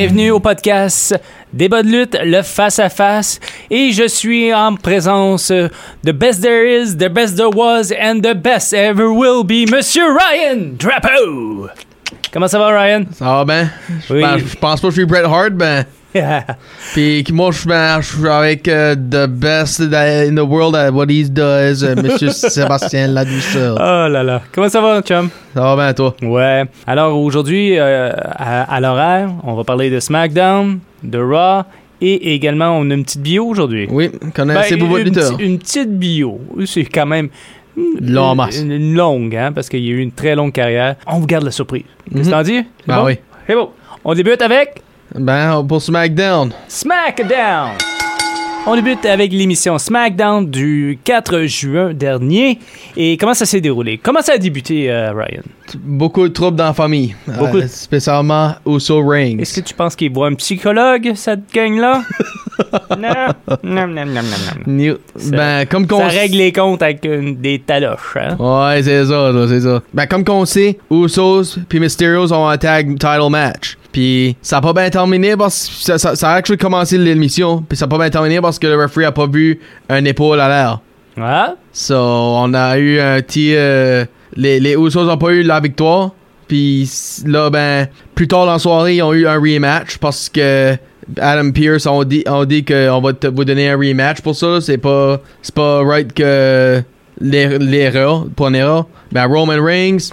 Bienvenue au podcast Débat de lutte, le face-à-face. Et je suis en présence de Best There Is, The Best There Was, and The Best Ever Will Be, Monsieur Ryan Drapeau. Comment ça va, Ryan? Ça va bien? Je Oui. pense- je pense pas que je suis Bret Hart, ben. Puis moi, je suis avec euh, the best in the world at what he does, euh, Monsieur Sébastien Ladouceur. oh là là. Comment ça va, chum? Ça va bien, toi? Ouais. Alors aujourd'hui, euh, à, à l'horaire, on va parler de SmackDown, de Raw, et également, on a une petite bio aujourd'hui. Oui, connaissez Ben, vous votre une, petite- une petite bio. C'est quand même. Long. Une, une longue, hein, parce qu'il y a eu une très longue carrière. On vous garde la surprise. Qu'est-ce que Mhm. t'en dis? Ben bon? oui. C'est bon. On débute avec Ben, pour SmackDown. SmackDown. On débute avec l'émission SmackDown du 4 juin dernier. Et comment ça s'est déroulé? Comment ça a débuté, euh, Ryan? Beaucoup de troubles dans la famille. Beaucoup. Euh, spécialement Uso Reigns. Est-ce que tu penses qu'il voit un psychologue, cette gang-là? non. Non, non, non, non, Ça- Ben, comme qu'on Ça règle les comptes avec une- des taloches, hein? Ouais, c'est ça, ça, c'est ça. Ben, comme qu'on sait, Usos puis Mysterios ont un tag title match. Puis ça a pas bien terminé parce que ça, ça, ça a actually commencé l'émission. Puis ça a pas bien terminé parce que le referee a pas vu un épaule à l'air. Ah? So, on a eu un petit. euh, les, les Usos ont pas eu la victoire. Puis là, ben, plus tard dans la soirée, ils ont eu un rematch parce que Adam Pierce ont dit, dit qu'on va te, vous donner un rematch pour ça. C'est pas, c'est pas right que l'er- l'erreur, pour une erreur. Ben, Roman Reigns,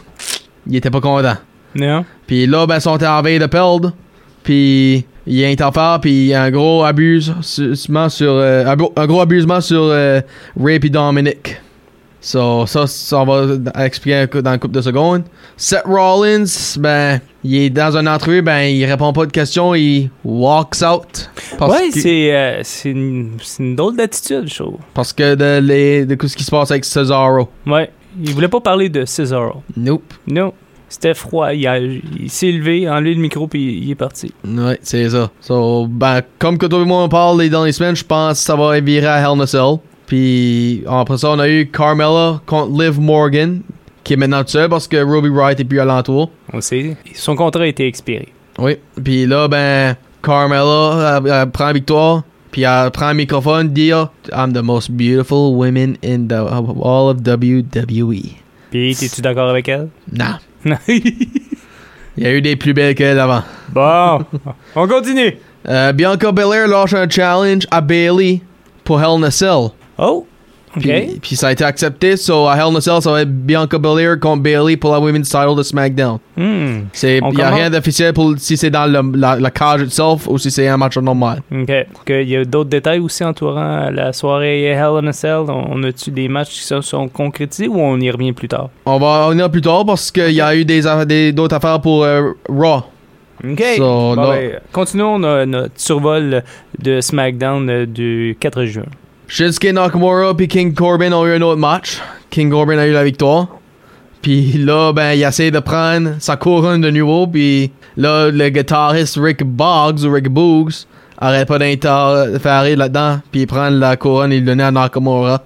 il était pas content. Non? Puis là, ben, ils sont en veille de perdre. Puis il y a interfère, puis il y a un gros abusement sur. euh, un, gros- un abusement sur euh, Ray et Dominic. So, ça, ça, on va expliquer un dans une couple de secondes. Seth Rollins, ben, il est dans une entrevue, ben, il répond pas de questions, il walks out. Ouais, que, c'est euh, c'est une, une drôle d'attitude, je trouve. Parce que de, les, de ce qui se passe avec Cesaro. Ouais. Il voulait pas parler de Cesaro. Nope. Non. C'était froid. Il, a- il s'est levé, enlevé le micro, puis il est parti. Ouais, c'est ça. So, ben, comme que toi et moi on parle les dernières semaines, je pense que ça va virer à Hell in a Cell. Puis après ça, on a eu Carmella contre Liv Morgan, qui est maintenant tout seul parce que Ruby Wright est plus alentour. On sait. Son contrat a été expiré. Oui. Puis là, ben, Carmella elle- elle prend la victoire. Puis elle prend le microphone, dire I'm the most beautiful woman in the, all of WWE. Puis, t'es-tu d'accord avec elle? Non. Il y a eu des plus belles qu'elle avant. bon. On continue. Euh, Bianca Belair lâche un challenge à Bailey pour Hell in a Cell. Oh. OK. Puis, puis ça a été accepté. So, à Hell in a Cell, ça va être Bianca Belair contre Bailey pour la Women's Title de SmackDown. Hmm. Il n'y a rien d'officiel pour si c'est dans le, la, la cage itself ou si c'est un match normal. OK. Il y a d'autres détails aussi entourant la soirée Hell in a Cell? On, on a-tu des matchs qui se sont concrétisés ou on y revient plus tard? On va revenir plus tard parce qu'il y a eu des, aff- des- d'autres affaires pour euh, Raw. OK. So, Bon, là- ben, continuons no- notre survol de SmackDown euh, du 4 juin. Shinsuke Nakamura puis King Corbin ont eu un autre match. King Corbin a eu la victoire. Puis là, ben, il essaie de prendre sa couronne de nouveau. Puis là, le guitariste Rick Boggs ou Rick Boogs arrête pas d'interférer là-dedans. Puis il prend la couronne et le donne à Nakamura.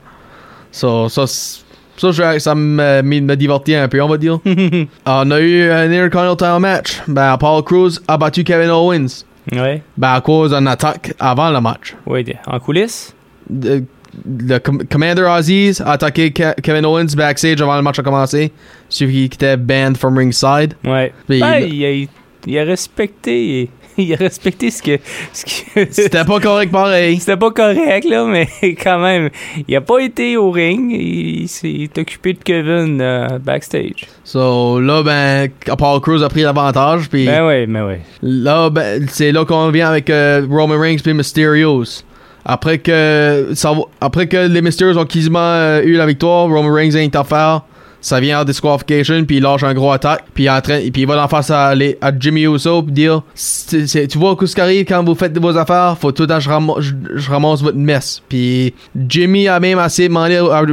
So, ça, ça, ça me, me, me divertit un peu, on va dire. on a eu un Intercontinental match. Ben, Paul Cruz a battu Kevin Owens. Ouais. Ben, à cause d'une attaque avant le match. Oui, en coulisses. Le com- Commander Aziz a attaqué Ke- Kevin Owens backstage avant le match a commencé. Celui qui était banned from ringside. Ouais. Puis Ben, il- a, il a respecté. Il a respecté ce que. C'était pas correct pareil. C'était pas correct, là, mais quand même, il a pas été au ring. Il, s'est occupé de Kevin euh, backstage. So là, ben, Paul Cruz a pris l'avantage. Ben ouais, ben ouais. là, ben, c'est là qu'on vient avec euh, Roman Reigns puis Mysterios. Après que ça, après que les Mysteries ont quasiment euh, eu la victoire, Roman Reigns affaire, ça vient en disqualification, puis il lâche un gros attaque, puis il, est en train, puis il va en face à, les- à Jimmy Uso, puis dire, c'est- tu vois ce qui arrive quand vous faites vos affaires, faut tout le temps je, ramo- je, ramasse votre messe. Puis Jimmy a même assez demandé à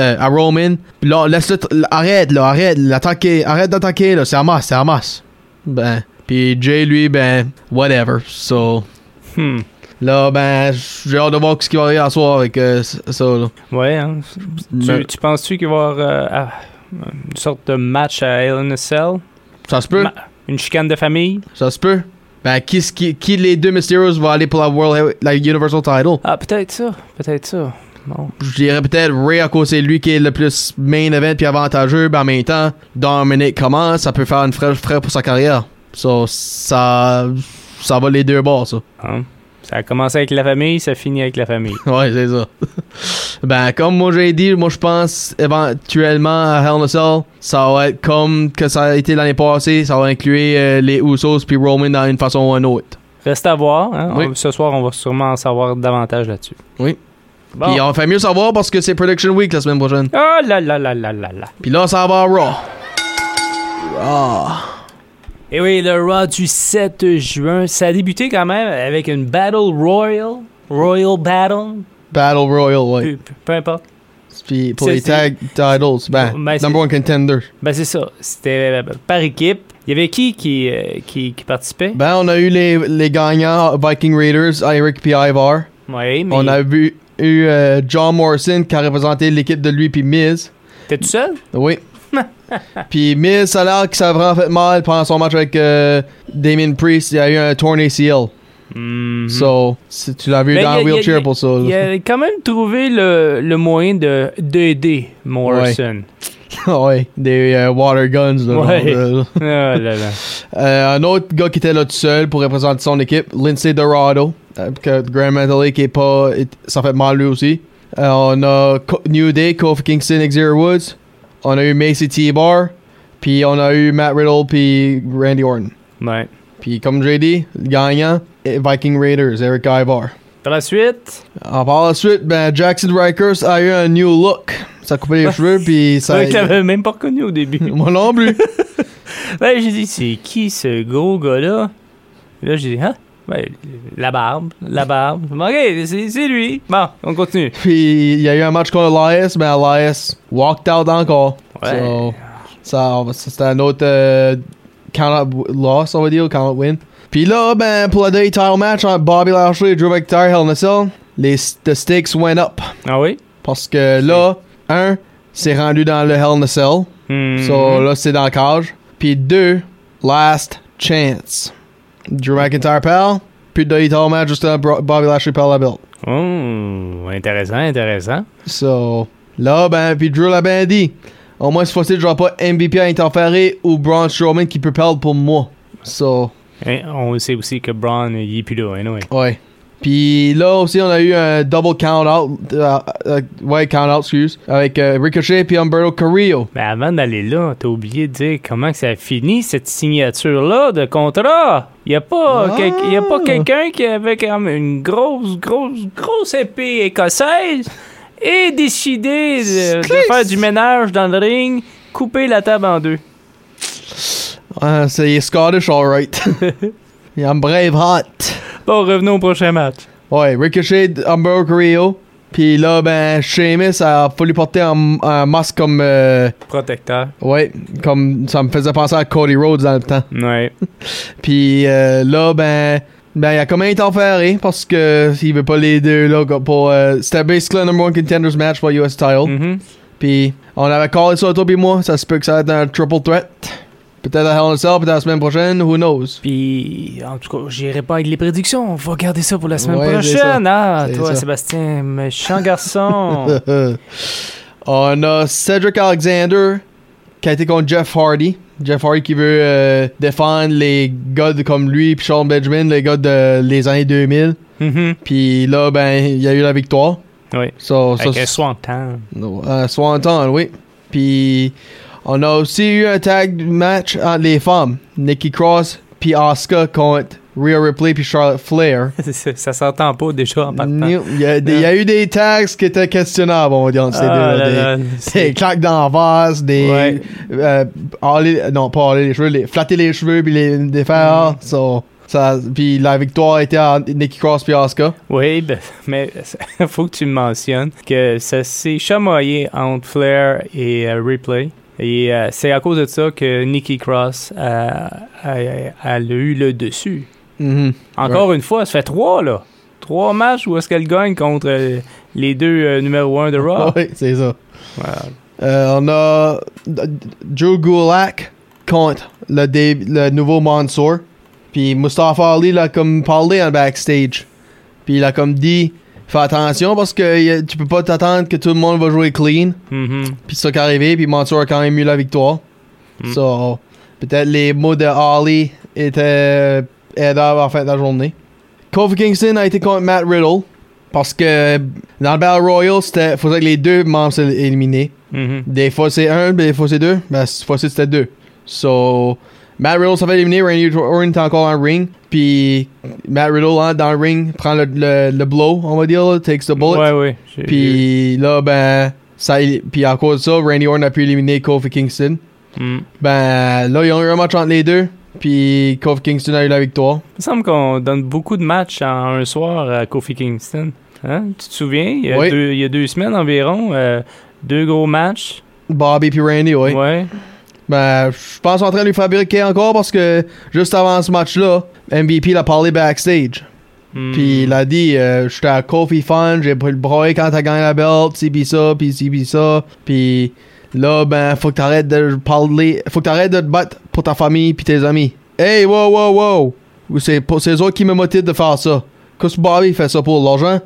euh, Roman, là, laisse-le, t- arrête, là, arrête, d'attaquer, là, c'est masse, c'est masse. Ben, puis Jay, lui, ben, whatever, so... Hmm. Là, ben, j'ai hâte de voir ce qui va arriver à soir avec euh, ça. Là. Ouais, hein. Le- Tu, tu penses-tu qu'il va y avoir euh, une sorte de match à Cell? Ça se peut, Ma- une chicane de famille? ça se peut. Ben, qui, qui, qui les deux Mysterios va aller pour la World la Universal Title? Ah, peut-être ça. Peut-être ça. Bon. Je dirais peut-être Ray à cause c'est lui qui est le plus main event puis avantageux, ben en même temps, Dominic commence, ça peut faire une fraîche frais pour sa carrière. So, ça, ça va les deux bords, ça. Hein? Ça a commencé avec la famille, ça finit avec la famille. Ouais, c'est ça. ben, comme moi j'ai dit, moi je pense éventuellement à Hell in a Cell, ça va être comme que ça a été l'année passée, ça va inclure euh, les Usos puis Roman dans une façon ou une autre. Reste à voir. Hein? Oui. On- ce soir, on va sûrement en savoir davantage là-dessus. Oui. Bon. Puis on fait mieux savoir parce que c'est Prediction Week la semaine prochaine. Oh là là là là là là. Puis là, ça va à Raw. Raw. Et oui, le Raw du 7 juin, ça a débuté quand même avec une Battle Royal. Royal Battle. Battle Royal, ouais. Peu, importe. Puis pour les tag titles, ben, Ben, number one contender. Ben c'est ça. C'était euh, par équipe. Il y avait qui qui, euh, qui, qui participait? Ben, on a eu les, les gagnants Viking Raiders, Eric puis Ivar. oui, mais On a vu eu euh, John Morrison qui a représenté l'équipe de lui puis Miz. t'es tout seul? Oui. puis Miz, ça a l'air que ça a vraiment fait mal pendant son match avec euh, Damien Priest. Il y a eu un torn ACL. Mhm. So, si tu l'as vu dans a- wheelchair a- pour ça. Il a quand même trouvé le, le moyen de d'aider Morrison. ouais, des euh, water guns. Là, Ouais. genre, oh là là. Euh, un autre gars qui était là tout seul pour représenter son équipe, Lindsay Dorado, euh, que Grand Metally qui est pas. ça fait mal lui aussi. Euh, on a New Day, Kofi Kingston, Xavier Woods. On a eu Macy T-Bar. Puis on a eu Matt Riddle puis Randy Orton. Ouais. Puis comme j'ai dit, le gagnant, Viking Raiders, Eric Ivar. Par la suite, Ah, par la suite, ben, Jackson Rikers a eu un new look. Ça a coupé les cheveux, puis c'est ça. je l'avais même pas reconnu au début. Moi non plus. ben, j'ai dit, c'est qui ce gros gars-là? Là, j'ai dit, hein? La barbe, la barbe. Ok, c'est lui. Bon, on continue. Puis il y a eu un match contre Elias, mais Elias walked out encore. Ouais. So, ça, c'était un autre euh, count-out loss, on va dire, ou count-out win. Puis là, ben, pour le day title match entre Bobby Lashley et Drew McIntyre, Hell in a Cell, les the stakes went up. Ah oui? Parce que là, un, c'est rendu dans le Hell in a Cell. Hmm. So là, c'est dans le cage. Puis deux, last chance. Drew McIntyre perd. Puis day title match, juste Bobby Lashley perd la belt. Oh, intéressant, intéressant. So, là, ben, puis Drew l'a bien dit. Au moins, cette fois-ci, je pas MVP à interférer ou Braun Strowman qui peut perdre pour moi. So, Et on sait aussi que Braun, il est plus là, anyway. ouais. Puis là aussi, on a eu un double count-out. euh, euh, ouais, count-out, excuse. Avec euh, Ricochet puis Humberto Carrillo. Mais avant d'aller là, t'as oublié de dire comment que ça a fini, cette signature-là de contrat. Il n'y a pas, Ah. quel- y a pas quelqu'un qui avait comme une grosse, grosse, grosse épée écossaise et décidé de, de faire du ménage dans le ring, couper la table en deux. Ah, c'est Scottish, alright. Un brave hot. Bon, revenons au prochain match. Ouais, Ricochet, Humberto Carrillo. Puis là, ben, Sheamus a fallu porter un, un masque comme. euh, Protecteur. ouais, comme ça me faisait penser à Cody Rhodes dans le temps. Ouais. Puis euh, là, ben, ben, il a comme interféré parce que s'il veut pas les deux là pour. euh, C'était basically un number one contenders match pour US title. Mhm. Puis on avait callé ça toi puis moi, ça se peut que ça va être un triple threat. Peut-être à Cell, peut-être la semaine prochaine, who knows? Puis, en tout cas, j'irai pas avec les prédictions. On va garder ça pour la semaine Ouais, prochaine. Ah, toi, ça. Sébastien, méchant garçon. on a Cedric Alexander qui a été contre Jeff Hardy. Jeff Hardy qui veut euh, défendre les gars comme lui puis Sean Benjamin, les gars de les années 2000. Mhm. Puis là, ben, il y a eu la victoire. Oui. So, Avec Swanton. No, euh, Swanton, oui. Puis on a aussi eu un tag match entre les femmes. Nikki Cross puis Asuka contre Rhea Ripley puis Charlotte Flair. ça s'entend pas déjà en partant. Il y, a des- il y a eu des tags qui étaient questionnables, on va dire, entre ces Ah des, c'est- des claques dans la vase, des. Ouais. euh, non, pas hâler les cheveux, les, flatter les cheveux puis les défaire. Mm. So, ça, puis la victoire était à Nikki Cross puis Asuka. Oui, ben, mais faut que tu me mentionnes que ça s'est chamaillé entre Flair et euh, Ripley. Et euh, c'est à cause de ça que Nikki Cross a, a- a- a eu le dessus. Mhm. Encore une fois, ça fait trois, là. Trois matchs où est-ce qu'elle gagne contre euh, les deux euh, numéro un de Raw. Oui, c'est ça. Euh, on a Drew Gulak contre le, dé- le nouveau Mansour. Puis Mustafa Ali l'a comme parlé en backstage. Puis il a comme dit Fais attention parce que tu peux pas t'attendre que tout le monde va jouer clean. Mhm. Puis ça qui est arrivé. Puis Mansour a quand même eu la victoire. Mm. So, peut-être les mots de Ali étaient aidables en fin de la journée. Kofi Kingston a été contre Matt Riddle. Parce que dans le Battle Royale, c'était faisait que les deux membres soient éliminés. Mhm. Des fois c'est un, des fois c'est deux. Ben, cette fois-ci c'était deux. So, Matt Riddle s'est fait éliminer, Randy Orton est encore en ring. Puis Matt Riddle hein, dans le ring prend le, le, le blow, on va dire, là, takes the bullet. Ouais, Puis là, ben, ça, puis à cause de ça, Randy Orton a pu éliminer Kofi Kingston. Mm. Ben, là, ils ont eu un match entre les deux. Puis Kofi Kingston a eu la victoire. Il me semble qu'on donne beaucoup de matchs en un soir à Kofi Kingston. Hein? Tu te souviens? Il y a, Oui. deux, il y a deux semaines environ, euh, deux gros matchs. Bobby puis Randy, oui. Ouais. Ben, je pense en train de lui fabriquer encore parce que juste avant ce match-là, MVP l'a parlé backstage. Mm. Puis il a dit, euh, j'étais à Kofi Fun, j'ai pris le broyer quand t'as gagné la belt, ci pis ça, pis ci pis ça. Puis là, ben, faut que t'arrêtes de parler, faut que t'arrêtes de te battre pour ta famille pis tes amis. Hey, wow, wow, wow! C'est eux autres qui me motivent de faire ça. Qu'est-ce que Bobby fait ça pour l'argent?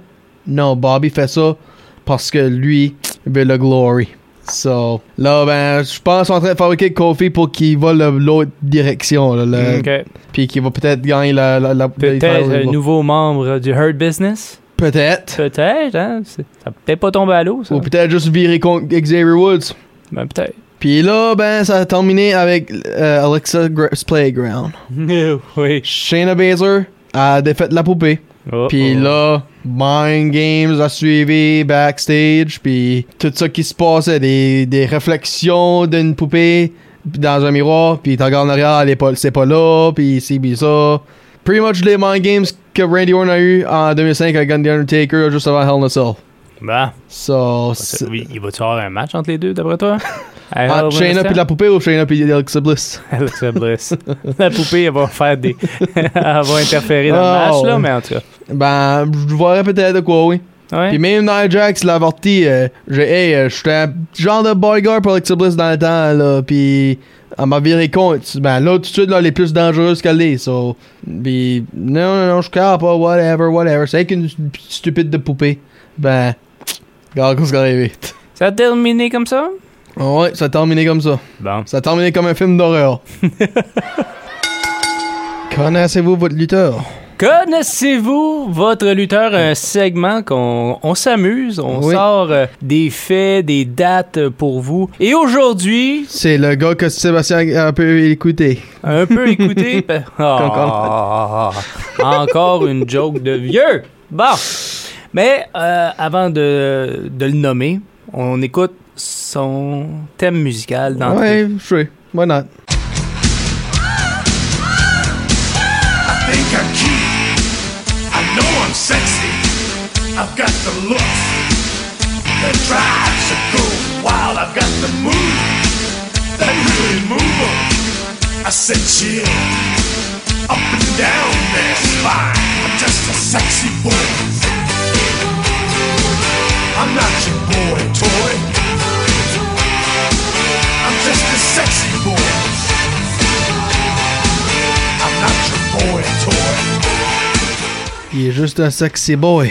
Non, Bobby fait ça parce que lui, il veut le glory. So, là, ben, je pense en train de fabriquer Kofi pour qu'il va l'autre direction, là, le- Ok. puis qu'il va peut-être gagner la, la, la- Peut-être un nouveau membre du Hurt Business? Peut-être. Peut-être, hein? Ça peut peut-être pas tomber à l'eau, ça. Ou peut-être juste virer contre Xavier Woods. Ben, peut-être. Puis là, ben, ça a terminé avec euh, Alexa Grass Playground. oui. Shayna Baszler a défait la poupée. Oh, Puis oh. là, Mind Games a suivi backstage. Puis tout ça qui se passait, des, des réflexions d'une poupée dans un miroir. Puis t'en regardes en arrière, c'est pas là. Puis c'est ça. Pretty much les Mind Games que Randy Orton a eu en 2005 avec The Undertaker juste avant Hell in a Cell. Ben, So, c'est- oui, il va-tu avoir un match entre les deux, d'après toi? À Hell in a entre Shayna puis la poupée ou Shayna puis Alexa Bliss? Alexa Bliss. la poupée, elle va faire des. elle va interférer dans Oh, le match, là, mais en tout cas. Ben, je verrais peut-être de quoi, oui. Ouais. Puis même Nia Jax l'a averti. Euh, j'ai, hey, euh, j'étais un genre de bodyguard pour Alexa Bliss dans le temps, là. Puis elle m'a viré compte. Ben là, tout de suite, là, elle est plus dangereuse qu'elle est. So, puis non, non, non, je capte pas, whatever, whatever. C'est qu'une stupide de poupée. Ben, regarde ce qui est arrivé. Ça a terminé comme ça? Ouais, ça a terminé comme ça. Bon. Ça a terminé comme un film d'horreur. Connaissez-vous votre lutteur? Connaissez-vous votre lutteur, un segment qu'on on s'amuse, on Oui. sort euh, des faits, des dates euh, pour vous. Et aujourd'hui, C'est le gars que Sébastien a un peu écouté. un peu écouté? ben- Ah, encore une joke de vieux. Bon. Mais euh, avant de, de le nommer, on écoute son thème musical d'entrée. Ouais, sure. Why not? I think I'm cute. I know I'm sexy. I've got the looks that drives a girl wild. I've got the moves that really move 'em. I said chill up and down their spine. I'm just a sexy boy. I'm not your boy toy. I'm just a sexy boy. I'm not your boy toy. Il est juste un sexy boy.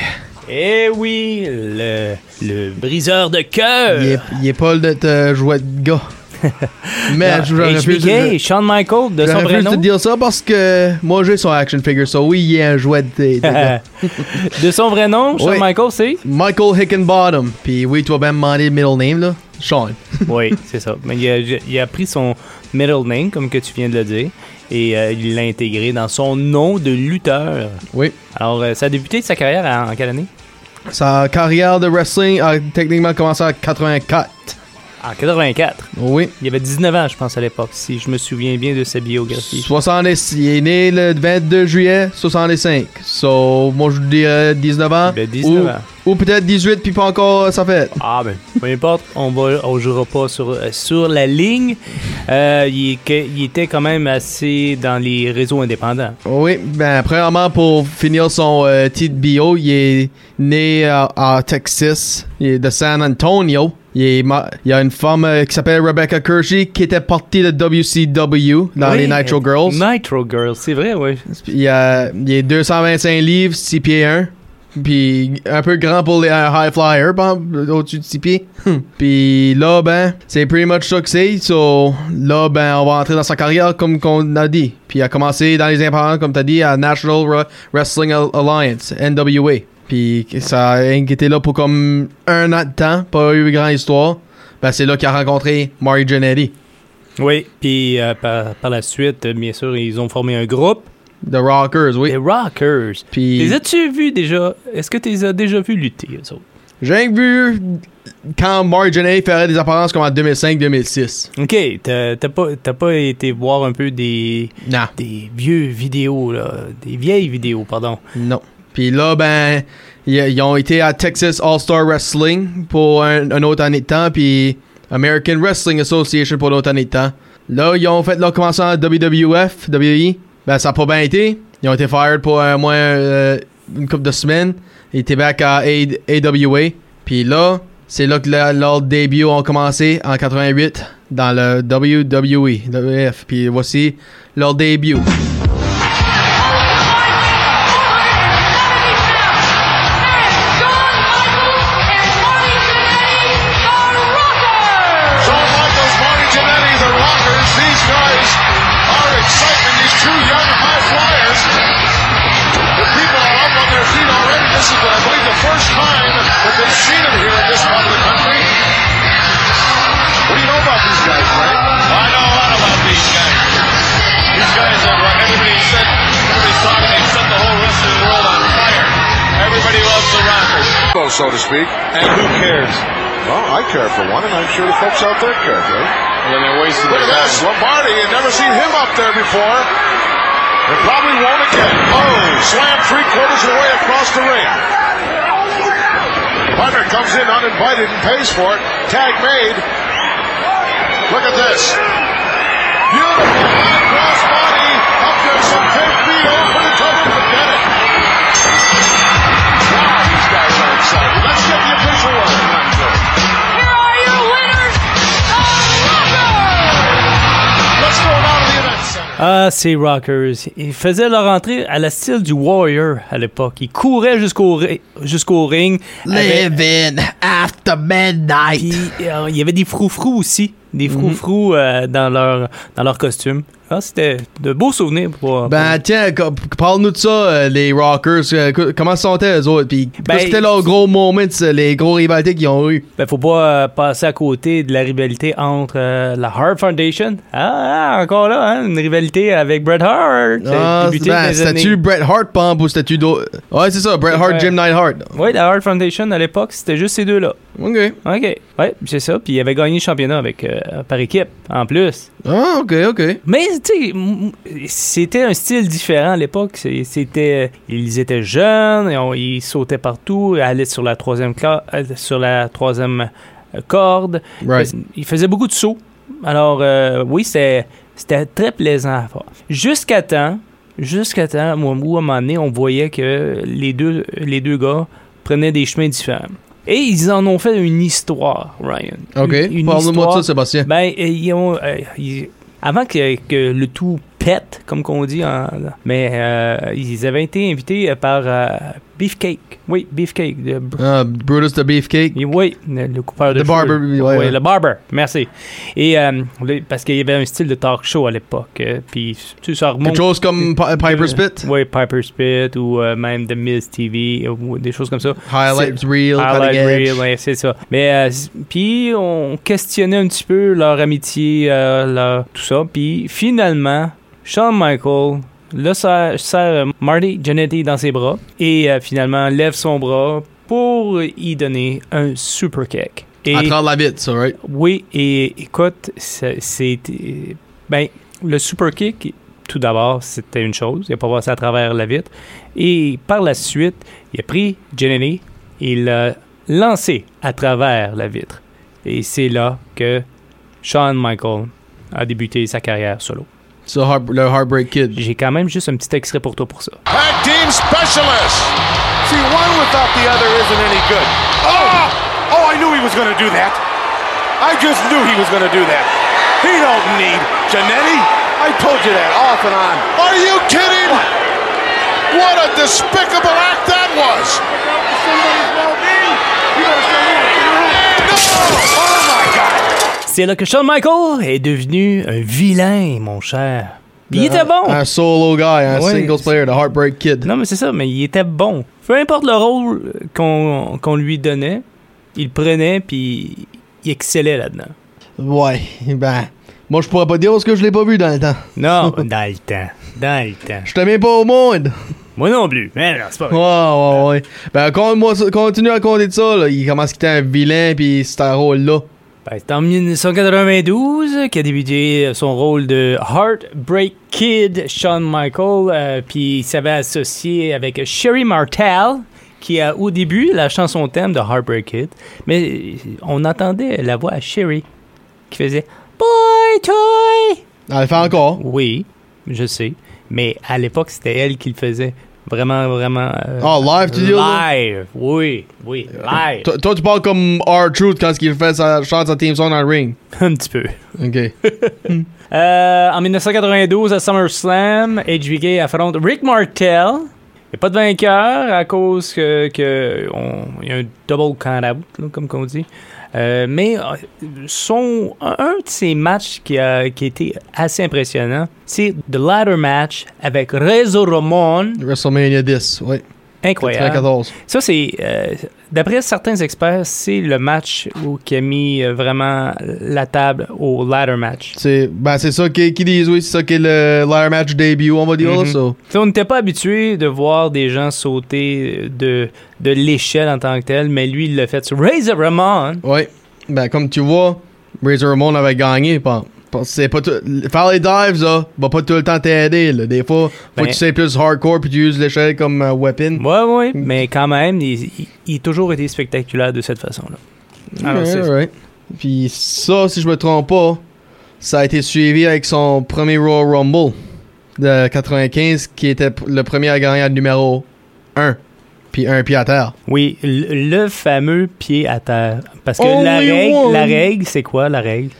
Eh oui, le, le briseur de cœur. Il est, il est pas le de jouet de gars. Mais je HBK, Shawn Michaels, de son vrai pu te dire ça parce que moi j'ai son action figure, so oui, il est un jouet de, de son vrai nom, Shawn Oui. Michaels, c'est? Michael Hickenbottom. Puis oui, tu vas bien me demander le middle name là. Sean. Oui, c'est ça. Mais il a, il a pris son middle name, comme que tu viens de le dire. et euh, il l'a intégré dans son nom de lutteur. Oui. Alors, euh, ça a débuté sa carrière en, en quelle année? Sa carrière de wrestling a techniquement commencé en 84. En 84. Oui. Il avait 19 ans, je pense, à l'époque, si je me souviens bien de sa biographie. 70, il est né le 22 juillet 65. So, moi je dirais 19 ans. Ben, 19 ou, ans. Ou peut-être 18 puis pas encore ça fait. Ah ben, peu importe, on va, on jouera pas sur, euh, sur la ligne. Euh, il, il était quand même assez dans les réseaux indépendants. Oui, ben premièrement pour finir son euh, titre bio, il est né à, à Texas, il est de San Antonio. Il, est ma- il y a une femme euh, qui s'appelle Rebecca Kershey qui était partie de WCW dans Oui, les Nitro Girls. Nitro Girls, c'est vrai, oui. Il, a, il est 225 livres, 6 pieds 1. Puis un peu grand pour les high flyers, au-dessus de 6 pieds. Puis là, ben, c'est pretty much ça que c'est. So, là, ben, on va entrer dans sa carrière comme qu'on a dit. Puis il a commencé dans les indépendants, comme t'as dit, à National Wrestling Al- Alliance, NWA. Puis ça a été là pour comme un an de temps, pas eu grand histoire. Ben, c'est là qu'il a rencontré Mario Jannetty, Oui, puis euh, par, par la suite, bien sûr, ils ont formé un groupe, The Rockers, oui. les Rockers. Puis Les as-tu vus déjà? Est-ce que tu les as déjà vus lutter, eux autres? j'ai vu quand Mario Jannetty ferait des apparences comme en 2005-2006. Ok, t'as pas, pas été voir un peu des, Non. des vieux vidéos, là, des vieilles vidéos, pardon. Non. Puis là, ben, ils, ils ont été à Texas All-Star Wrestling pour un, un autre année de temps, puis American Wrestling Association pour l'autre année de temps. Là, ils ont fait leur commencement à WWF, WWE. Ben, ça n'a pas bien été. Ils ont été fired pour euh, moins euh, une couple de semaines. Ils étaient back à AWA. Puis là, c'est là que le- leur début ont commencé en 88 dans le WWE, WF. Puis voici leur début. So to speak. And who cares? Well, I care for one, and I'm sure the folks out there care. And then they're wasting Look at this. Lombardi, you've never seen him up there before. And probably won't again. Oh, slam three quarters of the way across the ring. Partner comes in uninvited and pays for it. Tag made. Look at this. Beautiful Ah, ces Rockers. Ils faisaient leur entrée à la style du Warrior à l'époque. Ils couraient jusqu'au ri- jusqu'au ring. avec- Living after midnight. Puis euh, il y avait des froufrous aussi. Des froufrous euh, dans leur dans leur costume. Ah, c'était de beaux souvenirs pour. Ben tiens, parle-nous de ça, euh, les Rockers. euh, co- comment sont eux autres? Puis Ben, qu'est-ce que c'était leurs gros moments, euh, les gros rivalités qu'ils ont eu? Ben, faut pas euh, passer à côté de la rivalité entre euh, la Hart Foundation. Ah, ah, encore là, hein, une rivalité avec Bret Hart. Ah, débuté ben, Bret Hart Pump ou statut d'autres? Ouais, c'est ça, Bret Hart. Jim Neidhart. Oui, la Hart Foundation à l'époque, c'était juste ces deux-là. Ok. OK. Ouais, c'est ça. Puis il avait gagné le championnat avec, euh, par équipe, en plus. Ah, ok, ok. Mais, tu sais, c'était un style différent à l'époque. C'était... Ils étaient jeunes, et on- ils sautaient partout, ils allaient sur la troisième, cla- euh, sur la troisième euh, corde. Right. Il faisait beaucoup de sauts. Alors, euh, oui, c'était c'était très plaisant à faire. Jusqu'à temps, jusqu'à temps où, à un moment donné, on voyait que les deux, les deux gars prenaient des chemins différents. Et ils en ont fait une histoire, Ryan. Ok. Parle-nous de ça, Sébastien. ben, ils ont. euh, ils- avant que, que le tout pète, comme qu'on dit, en- mais euh, ils avaient été invités par euh, Beefcake. Oui, Beefcake. de- Ah, Brutus the Beefcake. et oui, le, coupeur de The cheveux. barber, ouais, Oui, ouais. le barber, merci. Et euh, parce qu'il y avait un style de talk show à l'époque. euh, Puis, tu ça remonte. Quelque chose comme Pi- Piper's Pit? Oui, Piper's Pit ou euh, même The Miz TV ou des choses comme ça. Highlights C'est- Reel, Highlight. Reel, c'est ça. Mais euh, puis on questionnait un petit peu leur amitié, leur- tout ça. Puis finalement, Shawn Michaels là, serre, serre Marty Jannetty dans ses bras et euh, finalement lève son bras pour y donner un super kick. Et, À travers la vitre, ça, right? oui, et écoute, c'est. Ben, le super kick, tout d'abord, c'était une chose. Il a pas passé à travers la vitre. Et par la suite, il a pris Jannetty et il l'a lancé à travers la vitre. Et c'est là que Shawn Michaels a débuté sa carrière solo. C'est Heart- le Heartbreak Kid. J'ai quand même juste un petit extrait pour toi pour ça. Tag team specialist. See, one without the other isn't any good. Oh! Oh, I knew he was going to do that. I just knew he was going to do that. He don't need Janetti. I told you that off and on. Are you kidding? What a despicable act that was. Oh my God! C'est là que Shawn Michaels est devenu un vilain, mon cher. Puis il était bon. Un solo guy, un Ouais. singles player, the Heartbreak Kid. Non, mais c'est ça, mais il était bon. Peu importe le rôle qu'on lui donnait, il prenait puis il excellait là-dedans. Ouais, ben. Moi, je pourrais pas dire parce que je l'ai pas vu dans le temps. Non, dans le temps. Dans le temps. Je t'aimais pas au monde. Moi non plus. Mais c'est pas Ouais, vrai. ouais, ouais. Ben, quand moi, continue à compter de ça, là. Il commence qu'il était un vilain, pis c'était un rôle-là. Ben, c'est en 1992 qu'il a débuté son rôle de Heartbreak Kid, Shawn Michaels, euh, puis il s'avait associé avec Sherry Martel, qui a au début la chanson thème de Heartbreak Kid, mais euh, on entendait la voix à Sherry qui faisait Boy Toy. Elle le fait encore. Oui, je sais, mais à l'époque c'était elle qui le faisait. Vraiment, vraiment. euh, Oh, live, tu dis? Live, oui, oui, live. Toi, toi, tu parles comme R-Truth quand il fait sa, chante sa team song dans le ring. Un petit peu. Ok. Euh, en 1992, à SummerSlam, HBK affronte Rick Martel. Il n'y a pas de vainqueur à cause que, que on- il y a un double count-out, comme on dit. Euh, mais euh, son, un, de ses matchs qui a, qui a été assez impressionnant, c'est The Ladder Match avec Rezo Ramon. WrestleMania 10, ouais. Incroyable. 94. Ça, c'est. euh, D'après certains experts, c'est le match où, qui a mis euh, vraiment la table au ladder match. C'est, ben, c'est ça qui, qui disent, oui, c'est ça qui est le ladder match début, on va dire, Mhm. ça. T'sais, on n'était pas habitué de voir des gens sauter de, de l'échelle en tant que tel, mais lui, il l'a fait sur Razor Ramon. Ouais. Ben, comme tu vois, Razor Ramon avait gagné. Pas- c'est pas tout, faire les dives, là, va pas tout le temps t'aider, là. Des fois, faut Ben- que tu sois plus hardcore puis tu uses l'échelle comme euh, weapon. Ouais, ouais, mais quand même, il, il- il a toujours été spectaculaire de cette façon-là. Alors, ouais. Puis ça, si je me trompe pas, ça a été suivi avec son premier Royal Rumble de 95, qui était le premier à gagner à numéro 1. Puis un pied à terre. Oui, le, le fameux pied à terre. Parce que la règle, one. la règle, c'est quoi la règle?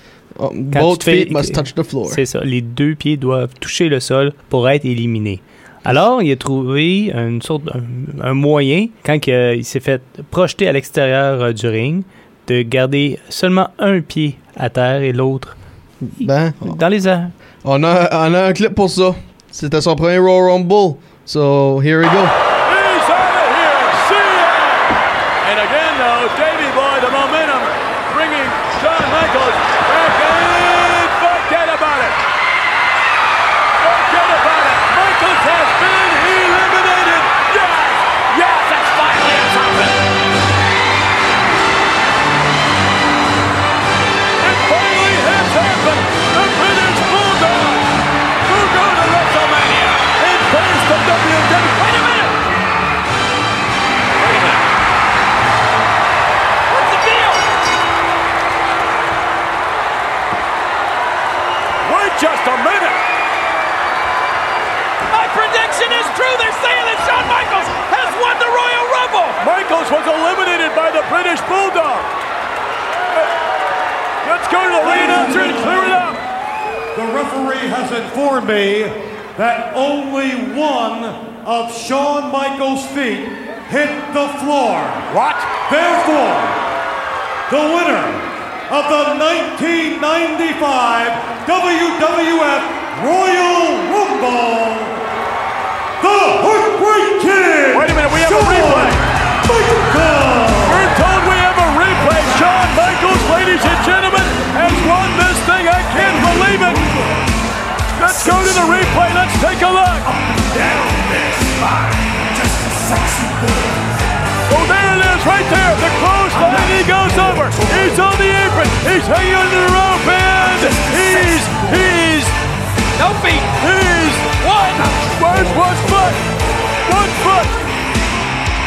Oh, both fais- feet must touch the floor. C'est ça. Les deux pieds doivent toucher le sol pour être éliminés. Alors, il a trouvé une sorte, un, un moyen, quand il, s'est fait projeter à l'extérieur euh, du ring, de garder seulement un pied à terre et l'autre Ben, dans les airs. on a, on a un clip pour ça. C'était son premier Royal Rumble. So, here we go. WWF Royal Rumble, the Heartbreak Kid. Wait a minute, we have a replay. Michael. We're told we have a replay. Shawn Michaels, ladies and gentlemen, has won this thing. I can't believe it. Let's go to the replay. Let's take a look. Oh, there it is, right there. The clothesline. He goes over. He's on the apron. He's hanging under the rope. One, foot, one foot.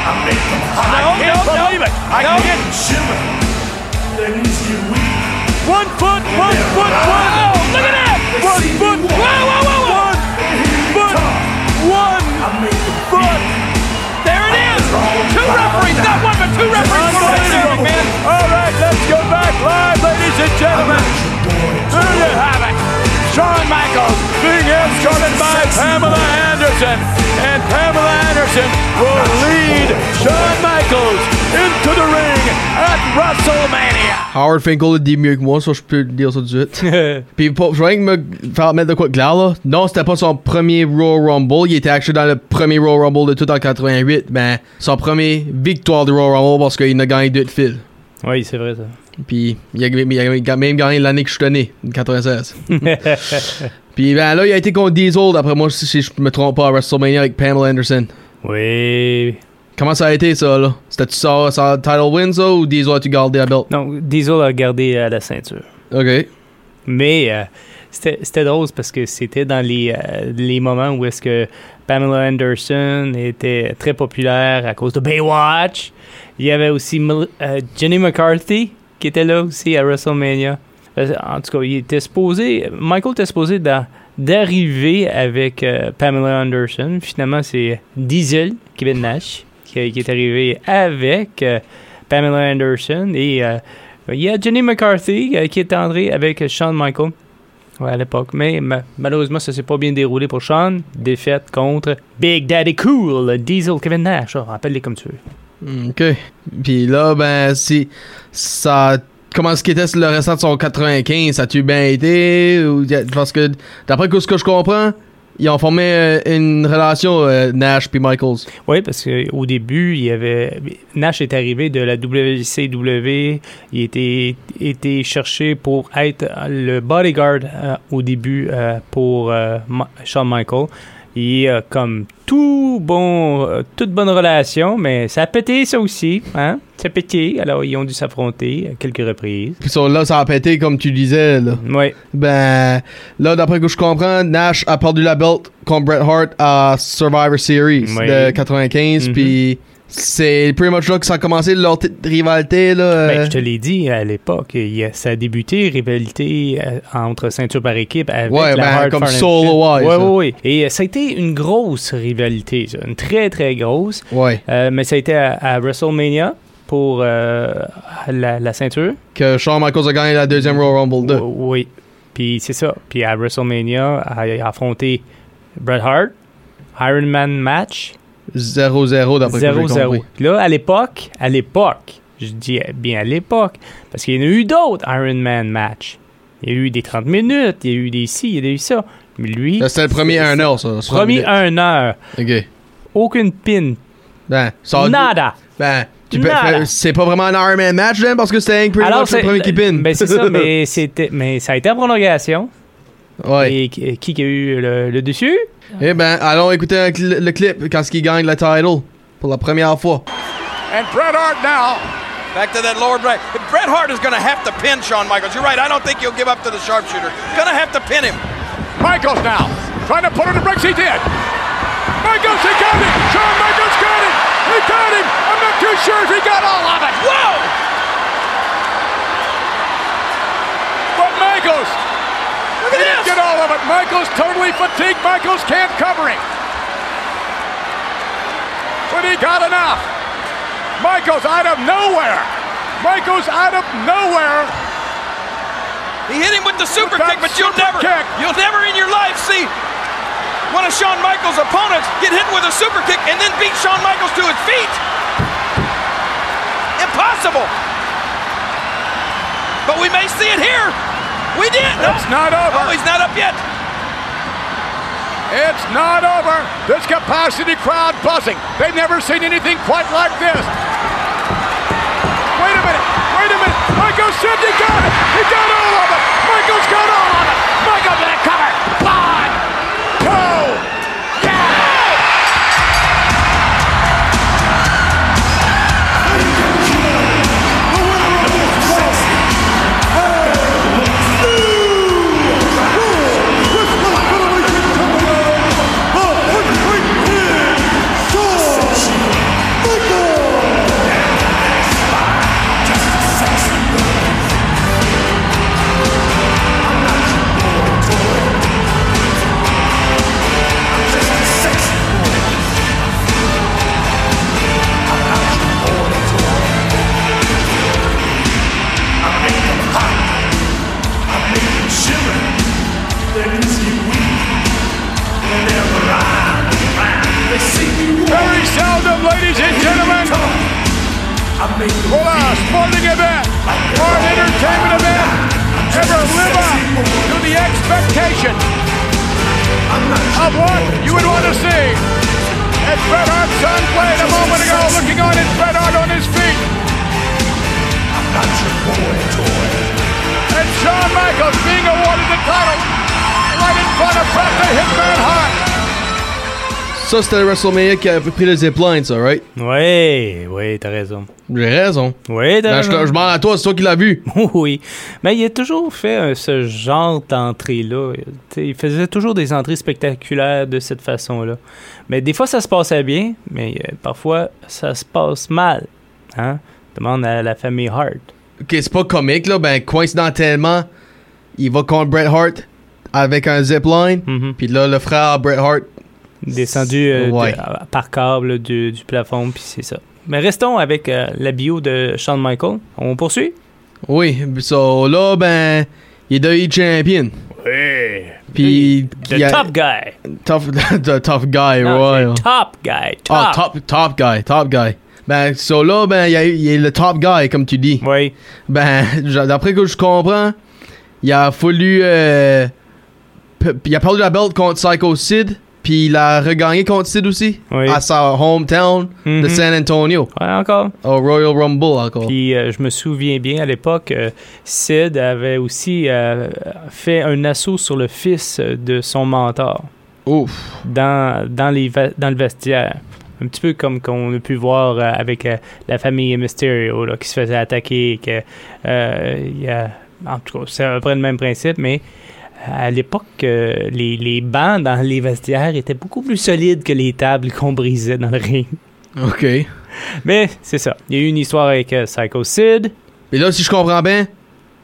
I make them hot. I can't no, no. believe it. I No. can't. Shimmer. Their knees get weak. One foot, one foot, one. Oh, look at that. One foot. Whoa, whoa, whoa, whoa. One foot. One foot. There it is. Two referees, Anderson. And Pamela Anderson will lead Shawn Michaels into the ring at WrestleMania. Howard Finkel le dit mieux que moi, ça je peux le dire ça tout de suite. Puis pour, je voudrais me faire mettre de quoi de clair là. Non, c'était pas son premier Royal Rumble. Il était actually dans le premier Royal Rumble de tout en 88. Ben, son premier victoire de Royal Rumble parce qu'il a gagné deux de fil. Oui, c'est vrai ça. Puis il a, il a même gagné l'année que je suis né, 96. Puis ben là, il a été contre Diesel, d'après moi, si, je me trompe pas, à WrestleMania avec Pamela Anderson. Oui. Comment ça a été ça là? C'était-tu ça, ça title win ça ou Diesel a-tu gardé la belt? Donc, Diesel a gardé euh, la ceinture. Ok. Mais euh, c'était c'était drôle parce que c'était dans les, euh, les moments où est-ce que Pamela Anderson était très populaire à cause de Baywatch. Il y avait aussi euh, Jenny McCarthy qui était là aussi à WrestleMania. Euh, En tout cas, il était supposé, Michael était supposé d'a- d'arriver avec euh, Pamela Anderson. Finalement, c'est Diesel, Kevin Nash, qui, est arrivé avec euh, Pamela Anderson. Et il y a Jenny McCarthy qui est entrée avec Shawn Michael à l'époque. Mais ma- malheureusement, ça s'est pas bien déroulé pour Shawn. Défaite contre Big Daddy Cool, Diesel Kevin Nash. Oh, Rappelle-les comme tu veux. Mm, Ok. Puis là, ben, si ça. Comment est-ce qu'il était le restant de son 95? Ça a-tu bien été? Ou, parce que, d'après ce que je comprends, ils ont formé euh, une relation, euh, Nash puis Michaels. Oui, parce qu'au début, il y avait Nash est arrivé de la WCW. Il était été cherché pour être le bodyguard euh, au début pour Shawn Michael. Il a comme tout bon, euh, toute bonne relation, mais ça a pété ça aussi, hein? Ça a pété. Alors ils ont dû s'affronter à quelques reprises. Puis ça, là, ça a pété, comme tu disais, là. Oui. Ben, là, d'après que je comprends, Nash a perdu la belt contre Bret Hart à Survivor Series Oui. de 95, Mhm. puis c'est pretty much là que ça a commencé leur rivalité, là. euh. Ben, je te l'ai dit à l'époque, ça a débuté, rivalité euh, entre ceinture par équipe avec Ouais, la ben, Hard comme solo-wise, Ouais, ça. ouais, ouais. Et euh, ça a été une grosse rivalité, ça, une très, très grosse. Ouais, Euh, mais ça a été à, à WrestleMania pour euh, la, la ceinture. que Shawn Michaels a gagné la deuxième Royal Rumble 2. Oui. Puis c'est ça. Puis à WrestleMania, a affronté Bret Hart, Iron Man match, 0-0 d'après ce que j'ai 0-0. compris. Puis Là, à l'époque, à l'époque, je dis bien à l'époque, parce qu'il y en a eu d'autres Iron Man match. Il y a eu des 30 minutes, il y a eu des ci, il y a eu ça. Mais lui, C'était le premier 1 heure, ça. 60 premier minutes. 1 heure, Ok. aucune pin, Ben, ça nada. Ben, tu peux- c'est pas vraiment un Iron Man match, then, parce que c'était un pretty le premier qui pin. ben c'est ça, mais c'était, mais ça a été en prolongation. Ouais. Et qui, qui a eu le, le dessus? Eh ben, allons écouter un cl- le clip quand il gagne le title pour la première fois. And Bret Hart now Back to that lower bracket. Bret Hart is going to have to pin Shawn Michaels. You're right. I don't think he'll give up to the sharpshooter. Going to have to pin him. Michaels now trying to put it in the bricks. He did. Michaels, he got him. Shawn Michaels got him. He got him. I'm not too sure if he got all of it. Whoa! But Michaels, Look he at didn't this. get all of it. Michaels totally fatigued. Michaels can't cover him. But he got enough. Michaels out of nowhere. Michaels out of nowhere. He hit him with the super kick, but you'll never, kick. you'll never in your life see one of Shawn Michaels' opponents get hit with a super kick and then beat Shawn Michaels to his feet. Impossible. But we may see it here. We did. No. It's not over. Oh, he's not up yet. It's not over. This capacity crowd buzzing. They've never seen anything quite like this. Wait a minute. Wait a minute. Michael said he got it. He got all of it. Michael's got all of it. Will a sporting event or an entertainment event ever live up to the expectation of what you would want to see? As Bret Hart's son played a moment ago, looking on his Bret Hart on his feet. And Shawn Michaels being awarded the title right in front of Bret the Hitman Hart. Ça, c'était le WrestleMania qui avait pris le zipline, ça, right? Oui, oui, t'as raison. J'ai raison. Oui, t'as Ben, je, raison. je m'en à toi, c'est toi qui l'as vu. Oui, mais il a toujours fait euh, ce genre d'entrée-là. Il faisait toujours des entrées spectaculaires de cette façon-là. Mais des fois, ça se passait bien, mais euh, parfois, ça se passe mal. Hein? Demande à la famille Hart. Ok, c'est pas comique, là. Ben, coïncidentellement, il va contre Bret Hart avec un zipline. Mhm. Puis là, le frère Bret Hart. Descendu euh, de- Ouais. à- par câble du, du plafond, puis c'est ça. Mais restons avec euh, la bio de Shawn Michael. On poursuit? Oui, so là, ben, il est devenu champion. Oui. Puis. The a- top guy. Tough, the tough guy, Non, ouais. top guy. Top. Ah, top, top guy, top guy. Ben, so là, ben, il est le top guy, comme tu dis. Oui. Ben, d'après que je comprends, il a fallu. euh, il a perdu la belt contre Psycho Sid, puis il a regagné contre Sid aussi, Oui. à sa hometown de Mhm. San Antonio, Ouais, encore. au Royal Rumble encore. Puis euh, je me souviens bien à l'époque, euh, Sid avait aussi euh, fait un assaut sur le fils de son mentor Ouf. dans, dans, les dans le vestiaire. Un petit peu comme qu'on a pu voir avec la famille Mysterio là, qui se faisait attaquer. Que, y a, en tout cas, c'est à peu près le même principe, mais à l'époque, euh, les, les bancs dans les vestiaires étaient beaucoup plus solides que les tables qu'on brisait dans le ring. Ok. Mais c'est ça. Il y a eu une histoire avec euh, Psycho Sid. Et là, si je comprends bien,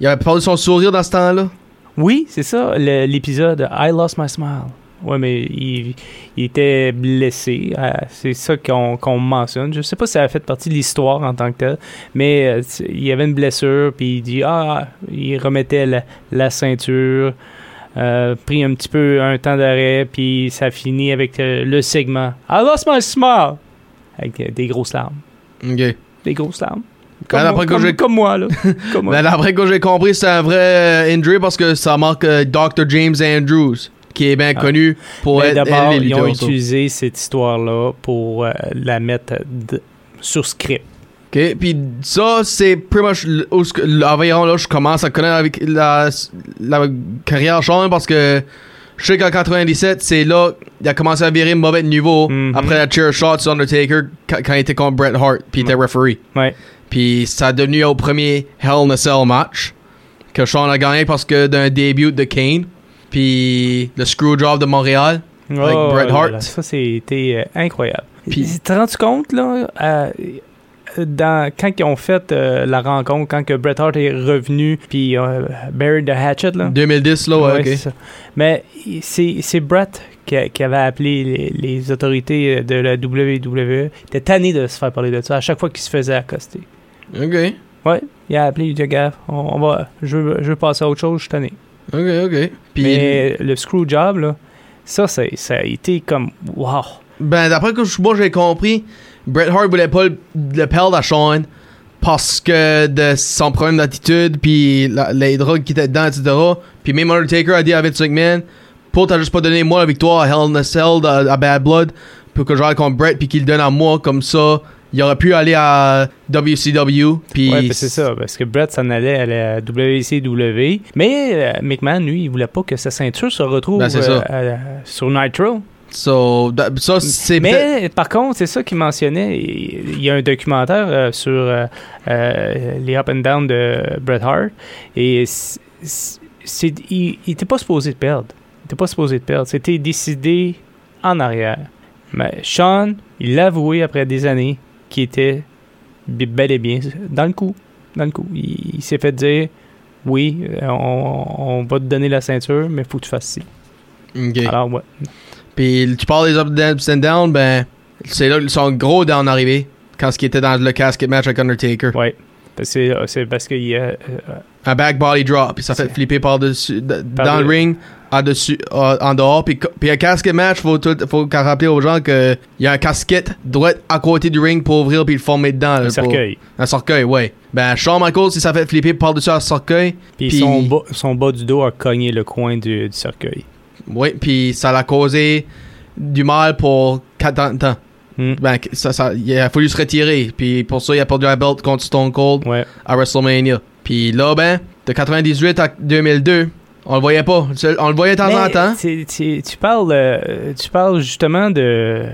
il avait perdu son sourire dans ce temps-là. Oui, c'est ça, le- l'épisode I Lost My Smile. Ouais, mais il, il était blessé. euh, c'est ça qu'on qu'on mentionne. Je sais pas si ça a fait partie de l'histoire en tant que tel, mais il y avait une blessure, puis il dit Ah, il remettait la, la ceinture, euh, pris un petit peu un temps d'arrêt, puis ça finit avec euh, le segment I Lost My Smile avec euh, des grosses larmes. Ok. Des grosses larmes. Ben, comme, moi, là. Comme moi. Ben, après que j'ai compris, c'est un vrai injury parce que ça marque Dr. James Andrews, qui est bien Ah. connu pour Mais être d'abord, ils ont utilisé cette histoire-là pour la mettre sur script. OK, puis ça, c'est pretty much où l'environ là, je commence à connaître avec la, la carrière Sean parce que je sais qu'en 97, c'est là il a commencé à virer mauvais niveau Mhm. après la chair shot sur Undertaker quand, il était contre Bret Hart, puis il était referee. Ouais. Puis ça a devenu au premier Hell in a Cell match que Sean a gagné parce que d'un début de Kane, puis le Screwjob de Montréal. Avec Oh Bret là Hart. là, ça, c'était euh, incroyable. Puis- te rendu compte, là, euh, dans, quand ils ont fait euh, la rencontre, quand que Bret Hart est revenu, puis euh, buried the hatchet, là. 2010 là, ouais, ok. Mais c'est c'est Brett qui, qui avait appelé les, les autorités de la WWE. Il était tanné de se faire parler de ça à chaque fois qu'il se faisait accoster. Ok, Ouais, il a appelé, il dit, gars, on, on va, je veux, je veux passer à autre chose, je suis tanné. ok, ok. Puis Mais le screw job, là, ça, ça, ça a été comme, wow. Ben, d'après que je- moi j'ai compris, Bret Hart voulait pas le, le perdre à Sean parce que de son problème d'attitude, puis la- les drogues qui étaient dedans, etc. Puis même Undertaker a dit à Vince McMahon, pour t'as juste pas donné moi la victoire à Hell in a Cell, à, à Bad Blood, pour que j'aille contre Bret, puis qu'il le donne à moi, comme ça, il aurait pu aller à WCW, puis... Ouais, c'est ça, parce que Brett s'en allait à la WCW. Mais euh, McMahon, lui, il voulait pas que sa ceinture se retrouve Ben, euh, à- sur Nitro. So, da- ça, c'est peut-être- Mais par contre, c'est ça qu'il mentionnait. Il il y a un documentaire euh, sur euh, euh, les up and down de Bret Hart. Et c'est- il n'était pas supposé de perdre. Il n'était pas supposé de perdre. C'était décidé en arrière. Mais Sean, il l'a avoué après des années qu'il était bel et bien dans le coup. Dans le coup. Il, il s'est fait dire oui, on, on va te donner la ceinture, mais faut que tu fasses ci. Alors, ouais. Puis tu parles des up ups and down, ben, c'est là qu'ils sont gros down arrivé, quand ce qui était dans le casket match avec Undertaker. Ouais. Parce que- C'est parce qu'il y a. euh, Un back body drop, puis ça fait flipper par-dessus, dans le ring, en, dessus, euh, en dehors. Puis, puis un casquette match, faut, tout, faut rappeler aux gens qu'il y a un casquette droit à côté du ring pour ouvrir puis le former dedans. là, Un pour- cercueil. Un cercueil, ouais. Ben, Shawn Michaels, il s'est fait flipper par-dessus un cercueil. Puis son, bas, son bas du dos a cogné le coin du, du cercueil. Oui, puis ça l'a causé du mal pour 4 ans. Hmm. Ben, ça, ça, il a fallu se retirer. Puis pour ça, il a perdu la belt contre Stone Cold Ouais. à WrestleMania. Puis là, ben, de 98 à 2002, on le voyait pas. On le voyait de temps Mais en temps. tu- parles, euh, tu parles justement de,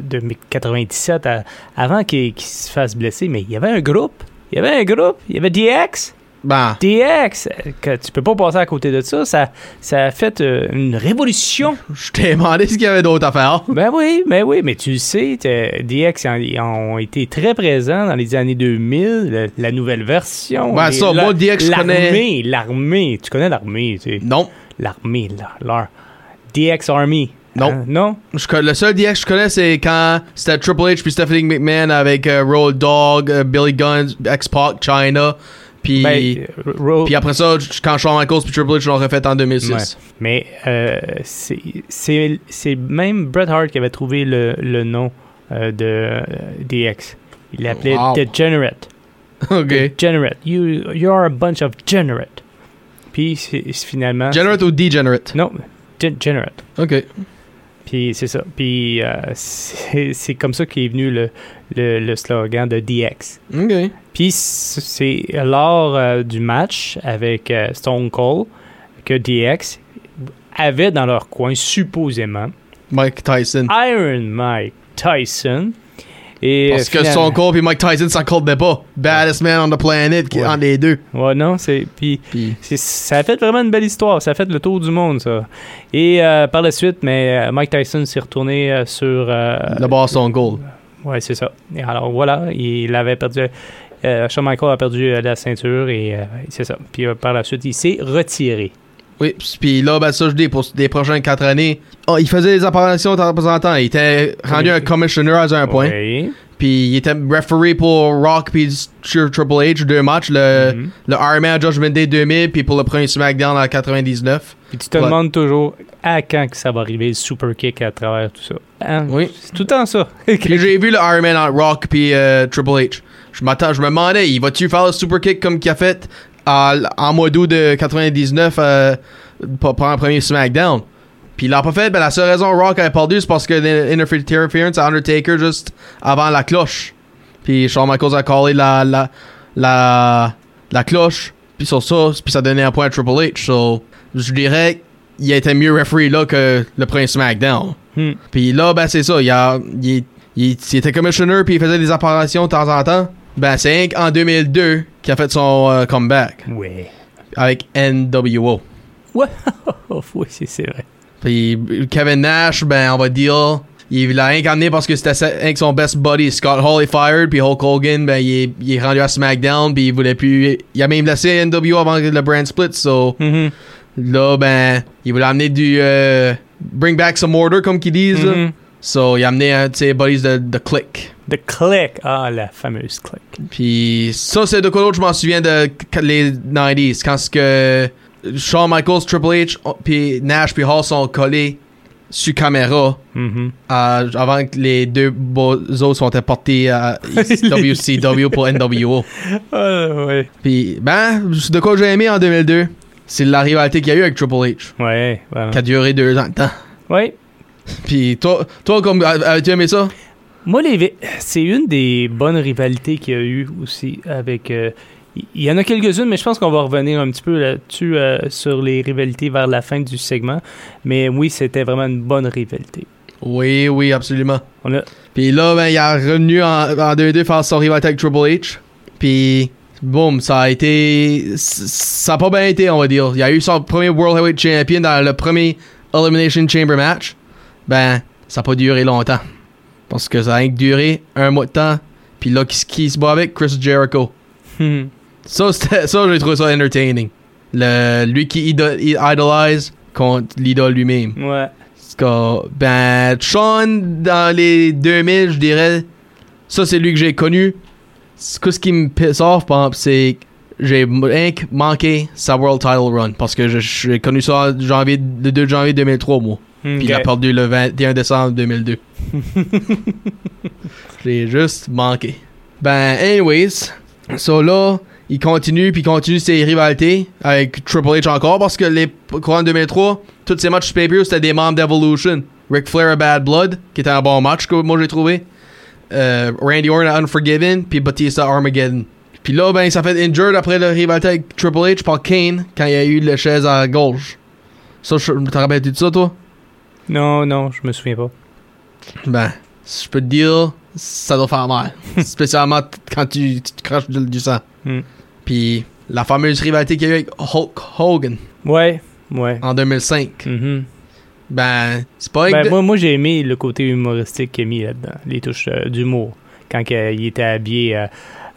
de, de 97 à- avant qu'il qu'il se fasse blesser, mais il y avait un groupe. Il y avait un groupe. Il y avait DX. DX. euh, Que tu peux pas passer à côté de ça. Ça, ça a fait euh, une révolution. je t'ai demandé ce qu'il y avait d'autre à faire. Ben oui, ben oui, mais tu le sais, DX ils ont, été très présents dans les années 2000, le- la nouvelle version. Ben, ça, moi, DX, je connais- L'armée, l'armée, tu connais l'armée, tu sais. Non. L'armée, là, leur. DX Army. Non. Hein, non? Je le seul DX que je connais, c'est quand c'était Triple H puis Stephanie McMahon avec euh, Road Dogg, euh, Billy Gunn, X-Pac, China. Puis, Ben, Ro- puis après ça, quand Shawn Michaels puis Triple H l'ont refait en 2006. Ouais. Mais euh, c'est- même Bret Hart qui avait trouvé le, le nom euh, de euh, DX. Il l'appelait Wow. Degenerate. ok. Degenerate. You, you are a bunch of degenerate. Puis finalement. Generate ou Degenerate? Non, Degenerate. Ok. Puis c'est ça. Puis euh, c'est c'est comme ça qu'est venu le, le, le slogan de DX. Puis c'est lors euh, du match avec euh, Stone Cold que DX avait dans leur coin supposément Mike Tyson. Iron Mike Tyson. Et Parce que Stone Cold puis Mike Tyson s'accordent pas. Baddest man on the planet Ouais. entre les deux. Ouais, non, c'est. Puis ça a fait vraiment une belle histoire. Ça a fait le tour du monde, ça. Et euh, par la suite, mais Mike Tyson s'est retourné euh, sur. euh, le boss Stone Cold. Ouais, c'est ça. Et alors voilà, il avait perdu. Euh, Shawn Michaels a perdu euh, la ceinture et euh, c'est ça. Puis euh, par la suite, il s'est retiré. Oui, puis là, ben ça, je dis, pour les prochaines 4 années, oh, il faisait des apparitions de temps en temps. Il était rendu un commissioner à un point. Oui. Puis il était referee pour Rock puis sur Triple H, deux matchs. Le, Mhm. le Iron Man Judgment Day 2000 puis pour le premier SmackDown en 99. Puis tu te Ouais. demandes toujours à quand que ça va arriver le super kick à travers tout ça. Hein? Oui. C'est tout le temps ça. J'ai vu le Iron Man en Rock puis euh, Triple H. Je m'attends, je me demandais, il va-tu faire le super kick comme qu'il a fait en mois d'août de 99 euh, pour, pour un premier SmackDown? Puis il l'a pas fait, ben la seule raison Rock a perdu, c'est parce que l'interference à Undertaker juste avant la cloche. Puis Shawn Michaels a collé la, la, la, la cloche, puis sur ça, puis ça donnait un point à Triple H. So, je dirais qu'il était mieux referee là que le premier SmackDown. Hmm. Puis là, ben c'est ça, il, a, il, il- il était commissioner puis il faisait des apparitions de temps en temps. Ben c'est en 2002 qui a fait son euh, comeback Ouais. avec NWO. Ouais. oui, c'est c'est vrai. Puis Kevin Nash, ben on va dire, il l'a amené parce que c'était Hank son best buddy. Scott Hall est fired puis Hulk Hogan, ben il est, il est rendu à SmackDown puis il voulait plus, il a même laissé NWO avant le brand split. So Mhm. là ben il voulait amener du euh, bring back some order comme qu'ils disent. Mhm. So il a amené un de ses buddies de, de Click. The click. Ah, la fameuse click. Puis ça, c'est de quoi d'autre je m'en souviens de les 90s. Quand ce que Shawn Michaels, Triple H, oh, puis Nash, puis Hall sont collés sur caméra Mhm. euh, avant que les deux beaux autres sont portés à WCW pour NWO. Ah, ouais. Puis, ben, de quoi j'ai aimé en 2002, c'est la rivalité qu'il y a eu avec Triple H, Ouais, voilà. qui a duré deux ans de temps. Ouais. Puis toi, toi comme, as- as-tu aimé ça? Moi, les c'est une des bonnes rivalités qu'il y a eu aussi avec. euh, il y en a quelques-unes, mais je pense qu'on va revenir un petit peu là-dessus euh, sur les rivalités vers la fin du segment. Mais oui, c'était vraiment une bonne rivalité. Oui, oui, absolument. On a, Puis là, ben, il est revenu en, en 2-2 faire son rivalité avec Triple H. Puis, boum, ça a été. Ça a pas bien été, on va dire. Il a eu son premier World Heavyweight Champion dans le premier Elimination Chamber match. Ben, ça a pas duré longtemps. Parce que ça a duré un mois de temps. Puis là, qui, qui se bat avec? Chris Jericho. Ça, ça j'ai trouvé ça entertaining. Le, lui qui ido- idolise contre l'idole lui-même. ouais. Ben, Sean, dans les 2000, je dirais, ça, c'est lui que j'ai connu. Ce que- ce qui me piss off, c'est j'ai que manqué sa World Title Run parce que je- j'ai connu ça janvier, le 2 janvier 2003, moi. Puis il a perdu le 21 décembre 2002. j'ai juste manqué. Ben, anyways, so là, il continue, puis il continue ses rivalités avec Triple H encore parce que les courants 2003, tous ces matchs pay-per-view, c'était des membres d'Evolution. Ric Flair à Bad Blood, qui était un bon match que moi j'ai trouvé. Euh, Randy Orton à Unforgiven, puis Batista à Armageddon. Puis là, ben, ça fait injured après la rivalité avec Triple H par Kane quand il y a eu le chaise à gauche. Ça, je te rappelles de ça, toi? Non, non, je me souviens pas. Ben, si je peux te dire, ça doit faire mal. Spécialement quand tu, tu te craches du, du sang. Hmm. Puis la fameuse rivalité qu'il y a eu avec Hulk Hogan Ouais, ouais. en 2005. Mhm. Ben, c'est pas... Ben, moi, moi j'ai aimé le côté humoristique qu'il a mis là-dedans, les touches euh, d'humour. Quand il était habillé euh,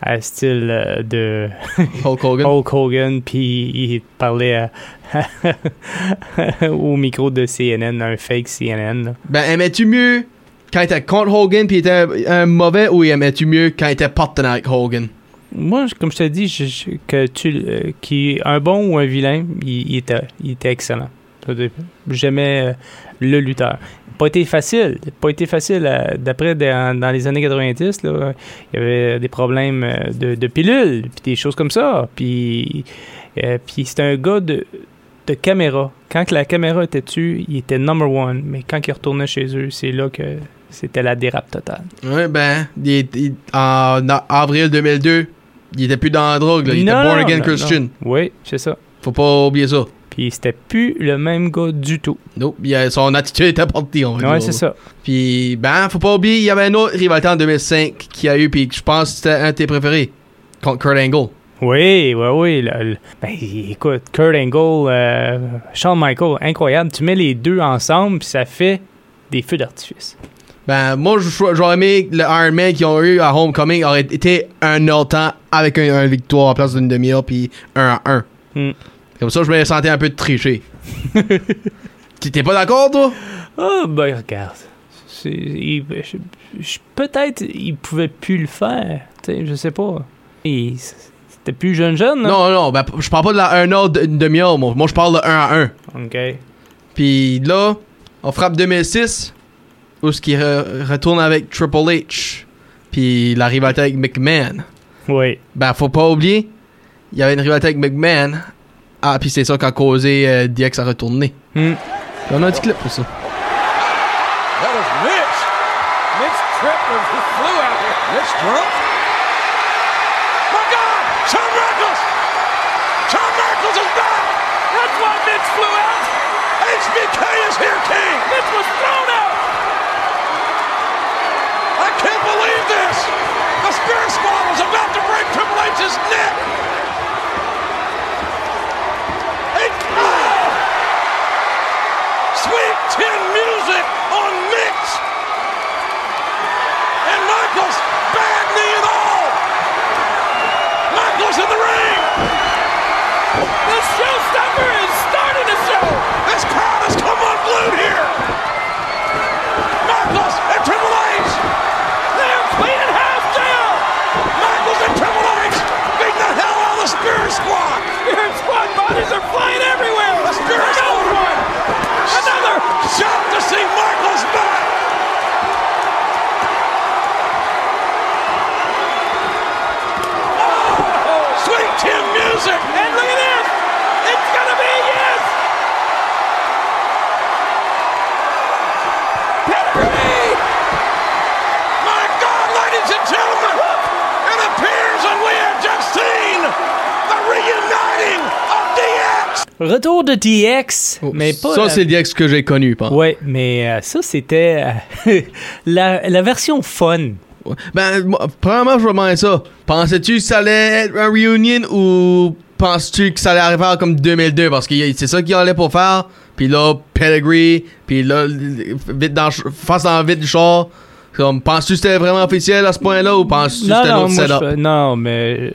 à style euh, de Hulk Hogan. Hulk Hogan, puis il parlait au micro de CNN, un fake CNN. là. Ben, aimais-tu mieux quand il était contre Hogan puis il était un mauvais ou aimais-tu mieux quand il était partenaire avec Hogan? Moi, comme je te dis, je- que tu, euh, qui un bon ou un vilain, il, était, il était excellent. J'aimais euh, le lutteur. Pas été facile. Pas été facile. euh, D'après, dans, les années 90, là, il y avait des problèmes de, de pilules, puis des choses comme ça. Puis, puis c'était un gars de, de caméra. Quand la caméra était dessus, il était number one. Mais quand il retournait chez eux, c'est là que c'était la dérape totale. Ouais, ben, en avril 2002, il était plus dans la drogue, là. Il Non, était born again non, Christian. non. Oui, c'est ça. Faut pas oublier ça. Puis c'était plus le même gars du tout. Nope, il a- son attitude était partie, on va Ouais, dire. c'est ça. Puis, ben, faut pas oublier, il y avait une autre rivalité en 2005 qui a eu, puis je pense que c'était un de tes préférés, contre Kurt Angle. Oui, oui, oui. le- le- ben, écoute, Kurt Angle, euh, Shawn Michael, incroyable. Tu mets les deux ensemble, puis ça fait des feux d'artifice. Ben, moi, j'aurais aimé que le Iron Man qu'ils ont eu à Homecoming aurait été un autre temps avec un, un victoire en place d'une demi-heure, puis un à un. Hmm. Comme ça, je me sentais un peu de tricher. T'es pas d'accord, toi? Ah, ben, regarde. Peut-être il pouvait plus le faire. Tu sais, je sais pas. C'était plus jeune, jeune, là? Non, non, ben, je parle pas de la un heure d'une demi-heure, moi. Moi, je parle de 1 à 1. OK. Puis là, on frappe 2006, où ce qui re- retourne avec Triple H, puis la rivalité avec McMahon. Oui. Ben, faut pas oublier, il y avait une rivalité avec McMahon. Ah, puis c'est ça qui a causé euh, DX à retourner. Puis on a un petit clip pour ça. That is Mitch. Mitch tripped and he flew out here. Mitch drunk? My God! Shawn Michaels! Shawn Michaels is back! That's why Mitch flew out. HBK is here, King! Mitch was thrown out. I can't believe this! The Spear Squad is about to break Triple H's neck! Hey, oh! Sweet Tin Music on Mix! And Michaels, bad knee and all! Michaels in the ring! The showstopper is starting to show. This crowd has come unglued here! Michaels and Triple H! They're cleaning house, JR. Michaels and Triple H beat the hell out of the Spirit Squad! Spirit Squad bodies are flying everywhere. The Spirit Another Squad! one. Another. Shocked to see Michaels back! Oh, Sweet Tin Music! And look at this. It's gonna be yes. Pedigree. My God, ladies and gentlemen! It appears that we have just seen the reuniting of DX! Retour de DX, mais pas... Oh, ça, la- c'est DX que j'ai connu, pas. Ouais, mais euh, ça, c'était euh, la, la version fun. Ben, moi, premièrement, je demandais ça. Pensais-tu que ça allait être un reunion ou penses-tu que ça allait arriver comme 2002? Parce que c'est ça qu'il allait pour faire. Puis là, Pedigree. Puis là, vite dans, face dans le vide du char. Comme, penses-tu que c'était vraiment officiel à ce point-là ou penses-tu que c'était un non, autre setup? je- non, mais euh,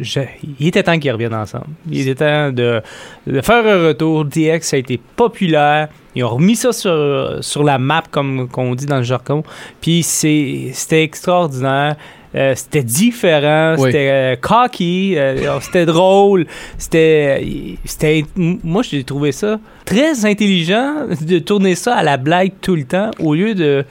je- il était temps qu'ils reviennent ensemble. Il était temps de, de faire un retour. DX ça a été populaire. Ils ont remis ça sur, sur la map, comme qu'on dit dans le jargon. Puis c'était extraordinaire. Euh, c'était différent, Oui. c'était euh, cocky, euh, c'était drôle, c'était, c'était, moi j'ai trouvé ça très intelligent de tourner ça à la blague tout le temps au lieu de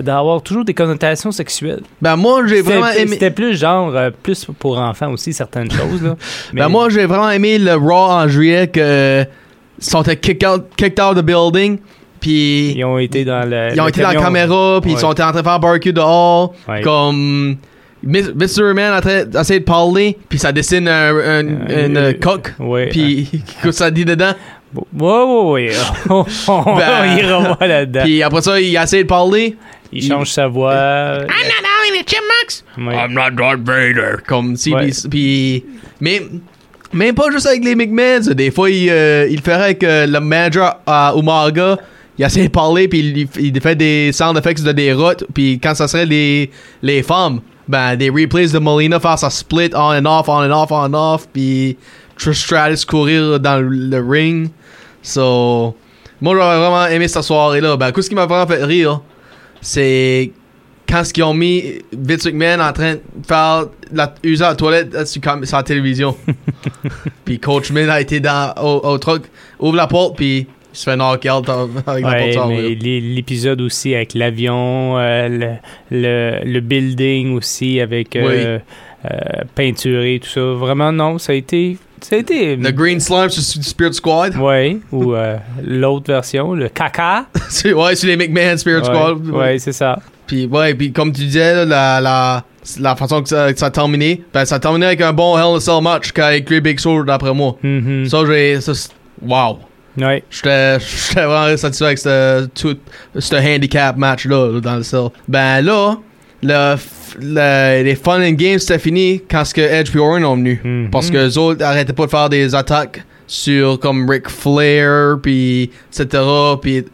d'avoir toujours des connotations sexuelles. Ben, moi, j'ai C'était, vraiment aimé. c'était plus genre euh, plus pour enfants aussi certaines choses là. Mais Ben, moi, j'ai vraiment aimé le Raw en juillet que. Ils sont kicked out, kicked out of the building. Puis. ils ont été dans le Ils ont le été dans la caméra, puis ils sont en train de faire barbecue dehors. Ouais. Comme. Mr. Man d'essayer de parler, puis ça dessine un, un- Euh, une euh, coque. ouais. Puis, que ça dit dedans? Ouais, ouais, ouais. On, Ben, on ira pas là-dedans. Puis après ça, il essaie de parler. Il change sa voix. I'm not only the chipmunks. Ouais. I'm not Darth Vader. Comme si. Ouais. Puis. Mais. Même pas juste avec les McMahons. Des fois, il, euh, il ferait avec euh, le manager à Umaga. Il essaie de parler, puis il, il fait des sound effects de des routes. Puis quand ça serait les, les femmes, ben, des replays de Molina faire sa split on and off, on and off, on and off. Puis Trish Stratus courir dans le, le ring. So. Moi, j'aurais vraiment aimé cette soirée-là. Ben, ce qui m'a vraiment fait rire, c'est quand ils ont mis Vince McMahon en train de faire la, user la toilette euh, sur, la télévision. puis Coach Min a été dans, au, au truc, ouvre la porte, puis il se fait knock out avec la Ouais, porte sur mais la l'é- l'épisode aussi avec l'avion, euh, le, le, le building aussi avec euh, euh, peinturé, tout ça. Vraiment, non, ça a été. Ça a été. Le Green Slime sur Spirit Squad. Ouais, ou euh, l'autre version, le caca. C'est- ouais, sur les McMahon Spirit Ouais, Squad. ouais, c'est ça. Puis ouais, puis comme tu disais, là, la, la, la façon que ça, que ça a terminé, ben ça a terminé avec un bon Hell in a Cell match qu'avec les Big Show d'après moi. Ça, j'ai. ça, c'est- Wow! Ouais. J'étais vraiment satisfait avec ce, tout, ce handicap match-là là, dans le cell. Ben là, le, les fun and games c'était fini quand ce que Edge et Orton ont venu. Mhm. Parce que les autres arrêtaient pas de faire des attaques sur comme Ric Flair, puis etc. Puis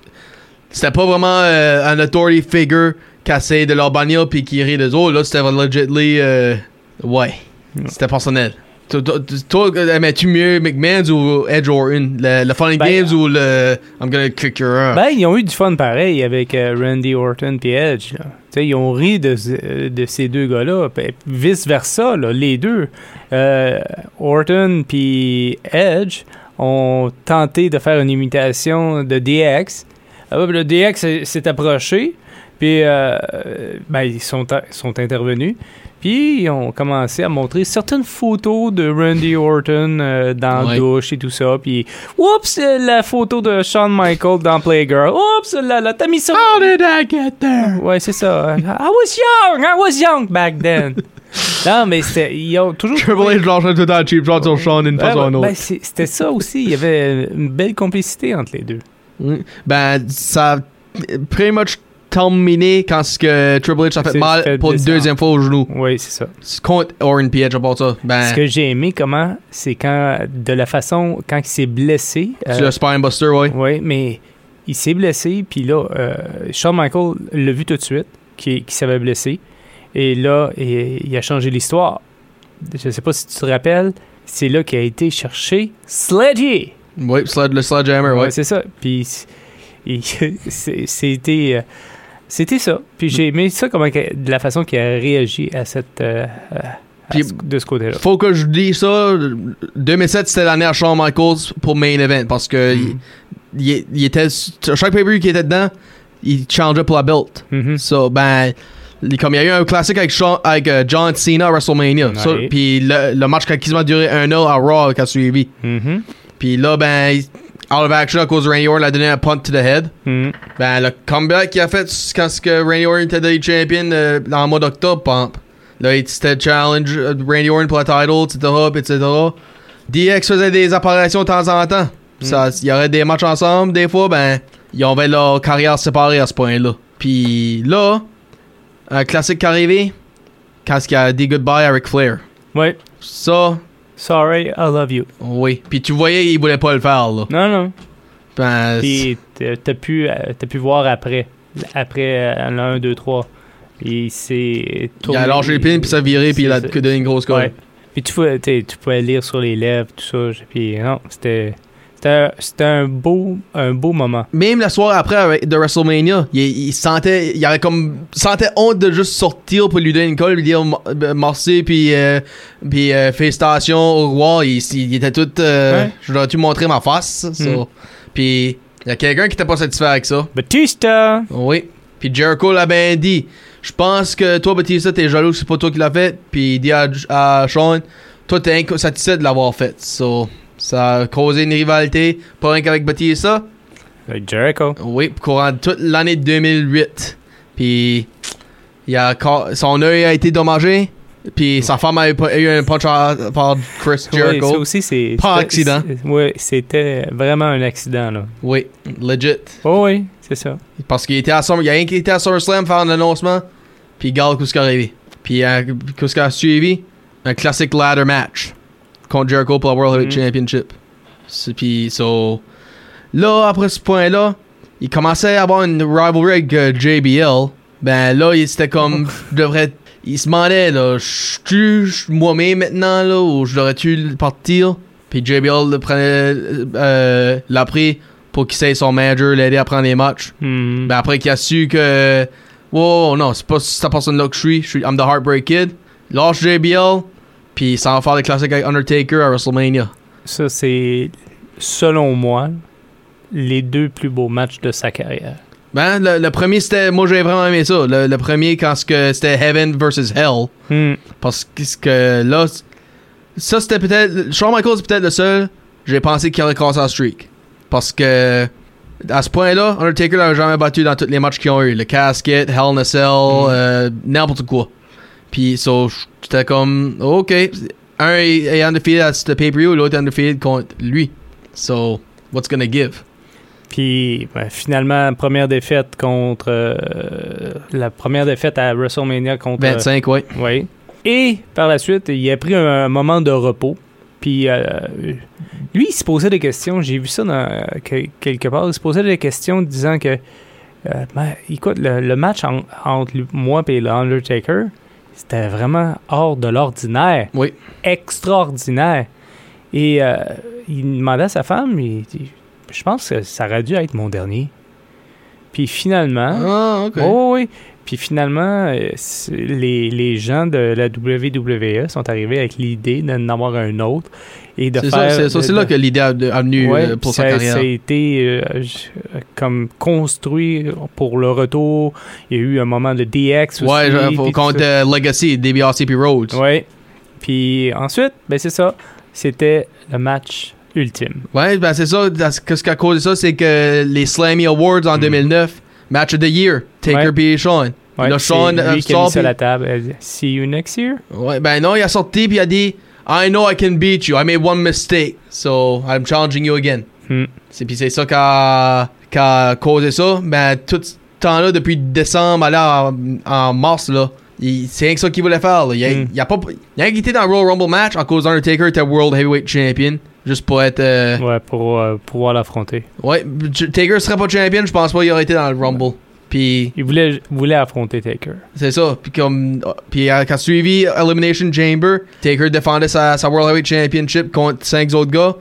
c'était pas vraiment euh, un authority figure qui essayait de leur bannir puis qui rit des autres. Là, c'était legitly. euh, ouais. C'était personnel. Toi, aimais-tu mieux McMahon ou Edge Orton? Le, le Fun and Ben, Games ou le I'm gonna kick your ass? Ben, ils ont eu du fun pareil avec euh, Randy Orton et Edge. là. Ils ont ri de, ce- de ces deux gars-là. Vice-versa, les deux. Euh, Orton puis Edge ont tenté de faire une imitation de DX. Ah, le DX s'est- approché, puis euh, ben, ils sont intervenus. Puis ils ont commencé à montrer certaines photos de Randy Orton euh, dans Ouais. la douche et tout ça. Puis, oups, euh, la photo de Shawn Michaels dans Playgirl. Oups, là, là, t'as mis ça. How did I get there? Ouais, c'est ça. I was young, I was young back then. non, mais c'était, ils ont toujours. Triple H lâchait tout temps cheap shot sur Sean Ben, façon ou ben, autre. c'est- c'était ça aussi. Il y avait une belle complicité entre les deux. Mm. Ben, ça a pretty much terminé quand ce que Triple H a fait mal fait pour une deuxième fois au genou. Oui, c'est ça. Contre Orton P. Edge, à part ça. Ben, Ce que j'ai aimé, comment, c'est quand, de la façon, quand il s'est blessé. c'est euh, le Spine Buster, ouais. Oui, mais il s'est blessé, puis là, euh, Shawn Michael l'a vu tout de suite, qui, qui s'avait blessé. Et là, il, il a changé l'histoire. Je sais pas si tu te rappelles, c'est là qu'il a été chercher Sledgy. Ouais, sled- le Sledgehammer, ouais. Ouais, c'est ça. Puis c'était euh, c'était ça. Puis j'ai aimé ça comment de la façon qu'il a réagi à cette euh, à Puis- ce- de ce côté-là. Faut que je dise ça. 2007, c'était l'année à Shawn Michaels pour Main Event parce que Mm. il, il- il était. Chaque pay-per-view qui était dedans, il changeait pour la belt. Mhm. So, ben, comme il y a eu un classique avec, Shawn- avec euh, John Cena à WrestleMania. Puis le, le match qui a quasiment duré un an à Raw qui a suivi. Mhm. Puis là, ben, out of action à cause de Randy Orton, a donné un punt to the head. Mhm. Ben, le comeback qu'il a fait quand ce que Randy Orton était devenu champion euh, dans le mois d'octobre, pump. Là, il- c'était challenge euh, Randy Orton pour la title, etc., etc. DX faisait des apparitions de temps en temps. Ça, il y aurait des matchs ensemble, des fois, ben, ils avaient leur carrière séparée à ce point-là. Puis là, un classique qui est arrivé, quand il a dit goodbye à Ric Flair. Ouais. Ça, Sorry, I love you. oui. Puis tu voyais, il voulait pas le faire, là. Non, non. Ben, Puis t'as pu, euh, t'as pu voir après. Après euh, le 1, 2, 3. Puis c'est. il a lâché les pins, puis ça a viré, puis il a donné une grosse colle. Ouais. Puis tu tu pouvais lire sur les lèvres, tout ça. Puis non, c'était. C'était un beau, un beau moment. Même la soirée après de WrestleMania, il, il sentait, il avait comme, sentait honte de juste sortir pour lui donner une colle, lui dire m- merci puis, euh, puis euh, félicitations au roi. Il, il était tout, euh, Ouais. je dois-tu montrer ma face? ça? Mm. Puis il y a quelqu'un qui était pas satisfait avec ça. Batista! Oui. Puis Jericho l'a bien dit. Je pense que toi, Batista, t'es jaloux que c'est pas toi qui l'as fait. Puis il dit à, à Sean, toi, t'es insatisfait de l'avoir fait. So, ça a causé une rivalité, pas rien qu'avec Batista. Avec Jericho. Oui, courant toute l'année 2008. Puis il a, son œil a été dommagé. Puis sa femme a eu, un punch par Chris Oui, Jericho. ça aussi, c'est. Pas accident. Oui, c'était vraiment un accident, là. Oui, legit. Oh, oui, c'est ça. Parce qu'il était à Summer, il y a rien qui était à SummerSlam faire un annoncement. Puis qui est arrivé. Puis euh, qu'est-ce qui a suivi? Un classic ladder match contre Jericho pour la World Heavyweight Mhm. Championship. C'est- Puis so là après ce point-là, il commençait à avoir une rivalry avec euh, JBL. Ben là, il c'était comme je devrais il se demandait là, je suis moi-même maintenant là ou je devrais-tu partir? Puis JBL le prenait euh, l'a pris pour qu'il soit son manager, l'aider à prendre les matchs. Hmm. Ben après qu'il a su que wow non c'est pas cette personne là que je suis, je suis I'm the Heartbreak Kid. Lâche JBL puis ça va faire des classiques avec Undertaker à WrestleMania. Ça, c'est, selon moi, les deux plus beaux matchs de sa carrière. Ben le, le premier c'était moi j'ai vraiment aimé ça. Le, le premier quand c'était Heaven versus Hell Hmm. parce que, là ça c'était peut-être Shawn Michaels c'est peut-être le seul j'ai pensé qu'il aurait cassé la streak parce que à ce point-là Undertaker l'a jamais battu dans tous les matchs qu'ils ont eu le casket Hell in a Cell euh, n'importe quoi puis so j'étais comme ok un est est undefeated à ce pay-per-view l'autre est undefeated contre lui so what's gonna give? Puis ben, finalement, première défaite contre. euh, la première défaite à WrestleMania contre. 25 ouais Oui. Et par la suite, il a pris un, un moment de repos. Puis euh, lui, il se posait des questions. J'ai vu ça dans, euh, que- quelque part. Il se posait des questions disant que. euh, ben, écoute, le, le match en- entre moi et l'Undertaker, c'était vraiment hors de l'ordinaire. Oui. Extraordinaire. Et euh, il demandait à sa femme, il dit Je pense que ça aurait dû être mon dernier. Puis finalement. ah ok Oh oui. Puis finalement, euh, les, les gens de la WWE sont arrivés avec l'idée d'en avoir un autre et de c'est faire. c'est ça c'est là que l'idée a a venu Ouais, euh, pour sa carrière ça a été euh, comme construit pour le retour. Il y a eu un moment de DX aussi. Ouais, genre, ça. euh, Legacy, DBRC puis Rhodes. Ouais. Puis ensuite, ben c'est ça. C'était le match ultime. Ouais, ben c'est ça. Qu'est-ce qui a causé ça, c'est que les Slammy Awards en 2009, Match of the Year, Taker Mm. Puis Sean. Ouais, Là, Sean, lui euh, qui a mis puis- la table. Dit, See you next year? Ouais, ben non, il a sorti puis il a dit I know I can beat you. I made one mistake. So I'm challenging you again. Hmm. C'est puis c'est ça qui a, qui a causé ça. Ben tout ce temps-là, depuis décembre, là, en, en mars, là, c'est rien que ça qu'il voulait faire. Là. Il, a, il a pas. Il a été dans le Royal Rumble match en cause Undertaker était World Heavyweight Champion. Juste pour être. euh, Ouais, pour euh, pouvoir l'affronter. Ouais, Taker serait pas champion, je pense pas qu'il aurait été dans le Rumble. Puis Il voulait, voulait affronter Taker. c'est ça, puis comme puis quand suivi Elimination Chamber, Taker défendait sa, sa World Heavyweight Championship contre cinq autres gars.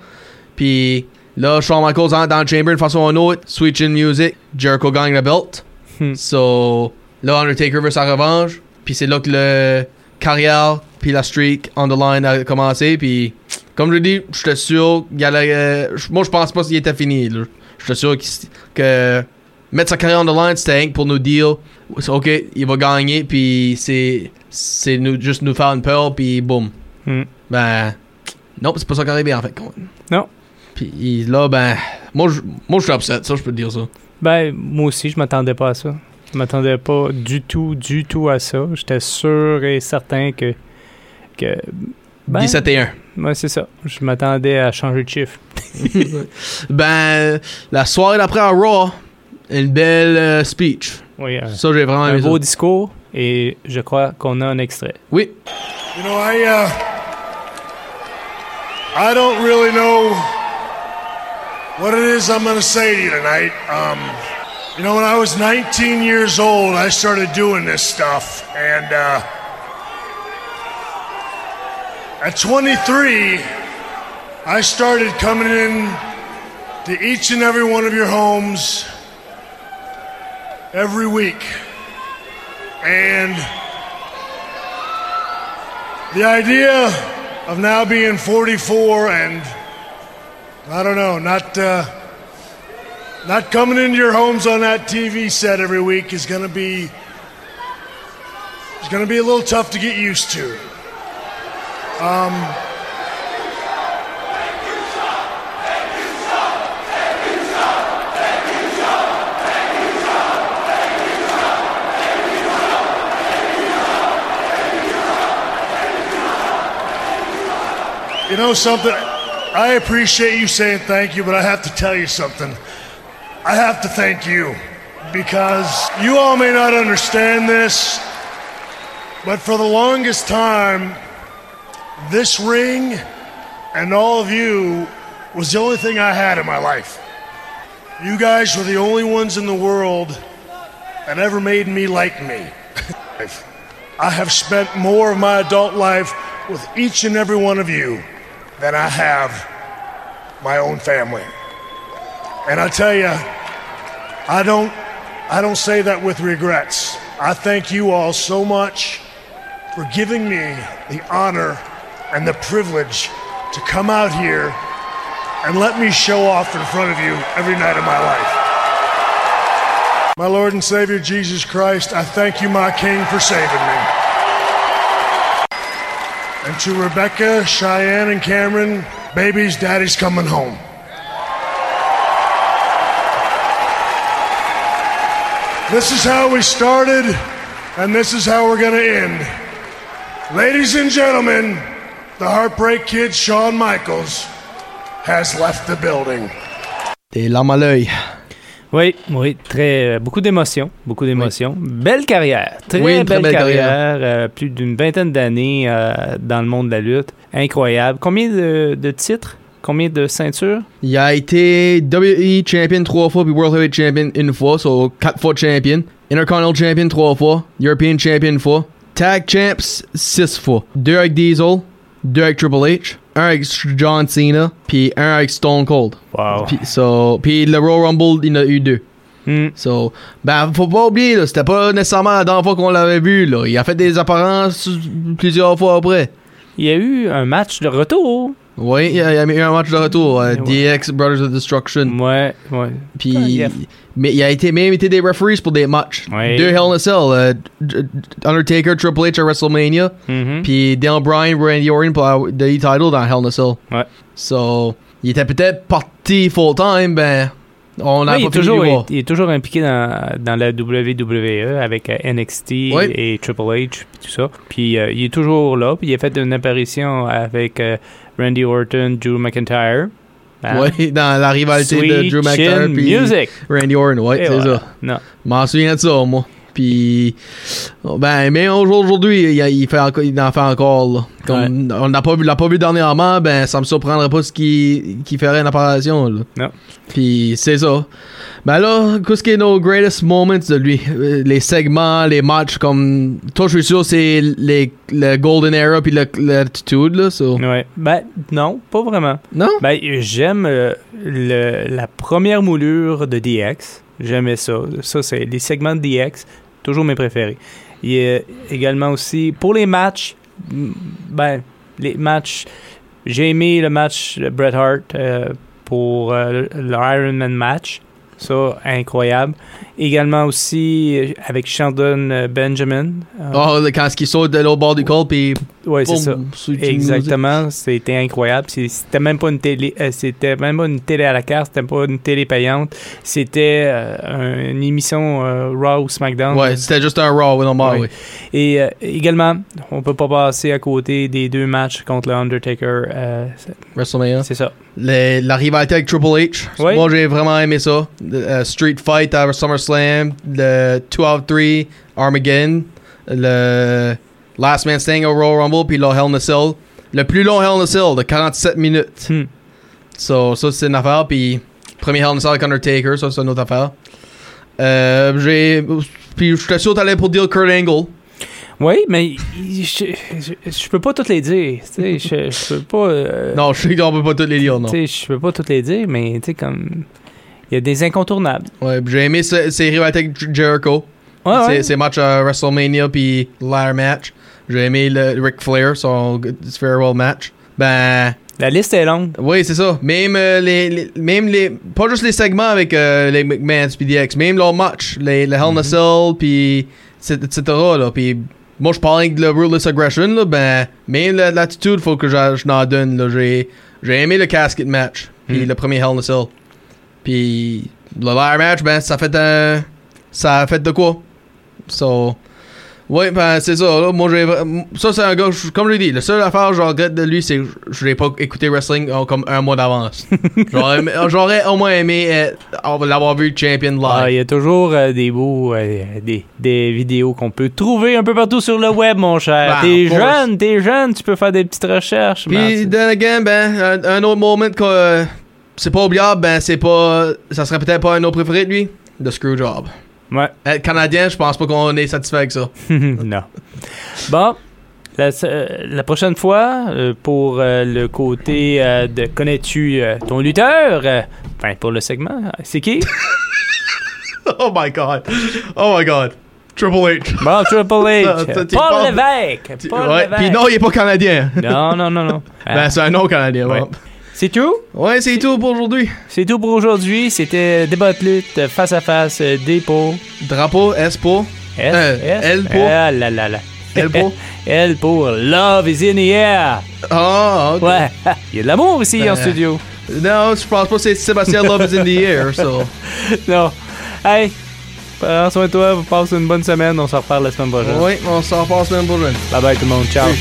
Puis là, Shawn Michaels entre dans le Chamber d'une façon ou d'une autre, switch in music, Jericho gagne la belt. Hmm. So là Undertaker veut sa revanche, puis c'est là que le carrière puis la streak on the line a commencé, puis comme je dis, j'étais sûr allait euh, moi je pense pas qu'il était fini. J'étais sûr que mettre sa carrière on the line, c'était pour nous dire, ok, il va gagner, puis c'est c'est nous, juste nous faire une peur, puis boum. Hmm. Ben, non, c'est pas ça qui arrivé en fait. Non. Puis là, ben, moi, je moi, je suis upset, ça, je peux te dire ça. Ben, moi aussi, je m'attendais pas à ça. Je m'attendais pas du tout, du tout à ça. J'étais sûr et certain que. que ben, 17 et 1. ouais, c'est ça. Je m'attendais à changer de chiffre. Ben, la soirée d'après à Raw, une belle euh, speech. Oui, un, Ça, j'ai vraiment un aimé ça. beau discours et je crois qu'on a un extrait. Oui. You know, I uh, I don't really know what it is I'm going to say to you tonight. Um, you know, when I was 19 years old, I started doing this stuff, and uh, at 23, I started coming in to each and every one of your homes every week. And the idea of now being 44 and I don't know, not uh, not coming into your homes on that TV set every week is going to be it's going to be a little tough to get used to. Um, You know something? I appreciate you saying thank you, but I have to tell you something. I have to thank you because you all may not understand this, but for the longest time, this ring and all of you was the only thing I had in my life. You guys were the only ones in the world that ever made me like me. I have spent more of my adult life with each and every one of you than I have my own family. And I tell you, I don't I don't say that with regrets. I thank you all so much for giving me the honor and the privilege to come out here and let me show off in front of you every night of my life. My Lord and Savior Jesus Christ, I thank you, my King, for saving me. And to Rebecca, Cheyenne, and Cameron, babies, daddy's coming home. This is how we started, and this is how we're going to end. Ladies and gentlemen, the Heartbreak Kid Shawn Michaels has left the building. Des larmes à l'œil. Oui, oui, très euh, beaucoup d'émotions, beaucoup d'émotions. Belle carrière, très, Oui, très belle, belle carrière, carrière. euh, plus d'une vingtaine d'années euh, dans le monde de la lutte, incroyable. Combien de, de titres, combien de ceintures? Il a été WWE Champion trois fois, puis World Heavyweight Champion une fois, so quatre fois Champion. Intercontinental Champion trois fois. European Champion une fois. Tag Champs six fois. Deux avec Diesel, deux avec Triple H, un avec John Cena, puis un avec Stone Cold. Wow. Puis, so, puis le Royal Rumble, il en a eu deux. Hmm. So, ben, faut pas oublier, là, c'était pas nécessairement la dernière fois qu'on l'avait vu, là. Il a fait des apparences plusieurs fois après. Il y a eu un match de retour. Oui, il a, il a eu un match de retour, euh, Ouais. DX Brothers of Destruction. Ouais, ouais. Puis, Ah, yeah. mais il a été même été des referees pour des matchs. Ouais. Deux Hell in a Cell, euh, Undertaker, Triple H à WrestleMania, Mhm. puis Daniel Bryan, Randy Orton pour la the title dans Hell in a Cell. Ouais. So, il était peut-être parti full time, ben, on n'a Ouais, il, pas est toujours, le voir. il est toujours impliqué dans, dans la WWE avec euh, NXT Ouais. et Triple H puis tout ça. Puis euh, il est toujours là. Puis il a fait une apparition avec euh, Randy Orton, Drew McIntyre. Hein? Ouais, dans la rivalité de Drew McIntyre Music. Randy Orton, Et c'est voilà. ça. Non. M'en souviens de ça, moi. Puis, ben, mais aujourd'hui, il, il fait encore, il en fait encore, là. Comme, on n'a pas vu, l'a pas vu dernièrement, ben, ça me surprendrait pas ce qu'il, qu'il ferait une apparition, là. Puis, c'est ça. Ben là, qu'est-ce qui est nos greatest moments de lui? Euh, Les segments, les matchs, comme, toi, je suis sûr, c'est les, le Golden Era puis l'attitude, là, so. Ouais. Ben, non, pas vraiment. Non? Ben, j'aime euh, le- la première moulure de DX. J'aimais ça. Ça, c'est les segments de DX, toujours mes préférés. Il y a également aussi, pour les matchs, mm, ben, les matchs, j'ai aimé le match de Bret Hart euh, pour euh, le match. Ça, incroyable. Également aussi euh, avec Sheldon euh, Benjamin. Oh, quand il saute de l'autre bord du col, puis ouais, c'est ça. Exactement, c'était incroyable. C'était même pas une télé, c'était même pas une télé à la carte, c'était pas une télé payante. C'était euh, une émission euh, Raw ou SmackDown. Ouais, c'était juste un Raw, oui, normal, Ouais. oui. Et euh, également, on peut pas passer à côté des deux matchs contre le Undertaker. WrestleMania. c'est ça. Le- la rivalité avec Triple H. Oui. Moi, j'ai vraiment aimé ça. Street Fight à SummerSlam, le 2 out of 3 Armageddon, le Last Man Standing au Royal Rumble, puis le Hell in a Cell. Le plus long Hell in a Cell de 47 minutes. Hmm. So, ça, c'est une affaire. Puis, premier Hell in a Cell avec Undertaker, ça, c'est une autre affaire. Euh, j'ai. Puis, je suis sûr que t'allais pour dire Kurt Angle. Oui, mais je, je, je peux pas toutes les dire. Je, je peux pas. euh, Non, je sais qu'on peut pas tous les lire, non. Je peux pas toutes les dire, mais tu sais, comme. Il y a des incontournables. Ouais, j'ai aimé ce- ses rivalités avec Jericho. Ouais, Ses- ouais. Ses matchs à WrestleMania puis ladder match. J'ai aimé le Ric Flair, son farewell match. Ben, La liste est longue. oui, c'est ça. Même euh, les, les- même les, pas juste les segments avec euh, les McMahon puis DX, même leurs matchs, les, le Hell in a Cell puis etc. là. Puis moi, je parlais de le Ruthless Aggression, là, ben, même la- l'attitude, faut que je n'en donne, là. J'ai, j'ai aimé le casket match, puis Mm. le premier Hell in a Cell. Puis le ladder match, ben, ça fait un, ça a fait de quoi? So, ouais, ben, c'est ça, là. Moi, j'ai, ça, c'est un gars, comme je l'ai dit, la seule affaire que je regrette de lui, c'est que je n'ai pas écouté wrestling euh, comme un mois d'avance. j'aurais, aimé- j'aurais au moins aimé euh, l'avoir vu champion live. Ah, il y a toujours euh, des beaux euh, des, des vidéos qu'on peut trouver un peu partout sur le web, mon cher. Ben, t'es jeune, t'es jeune, tu peux faire des petites recherches. Puis, then again, ben, un, un autre moment que euh, c'est pas oubliable, ben, c'est pas. Ça serait peut-être pas un autre préféré de lui, The Screwjob. Ouais. Être Canadien, je pense pas qu'on est satisfait avec ça. non. Bon. La, euh, la prochaine fois, euh, pour euh, le côté euh, de connais-tu euh, ton lutteur, euh, enfin pour le segment, c'est qui? oh my god. Oh my god. Triple H. Bon, Triple H. Ça, ça, t'es Paul Lévesque. Paul ouais, Lévesque. puis non, il est pas Canadien. Non, non, non, non. Ben, c'est un autre Canadien, ouais. ouais. C'est tout? Ouais, c'est tout pour aujourd'hui. C'est tout pour aujourd'hui. C'était débat de lutte face à face, euh, D pour Drapeau, S pour. S, Euh, S. L pour? Ah là là là. L pour? L pour Love is in the air. Ah, ok. Ouais. Il y a de l'amour ici en studio. Non, je pense pas que c'est Sébastien Love is in the air, so. Non. Hey, prends soin de toi. Passe une bonne semaine. On se reparle la semaine prochaine. Oui, on s'en repasse même prochaine. Bye bye tout le monde. Ciao. Oui.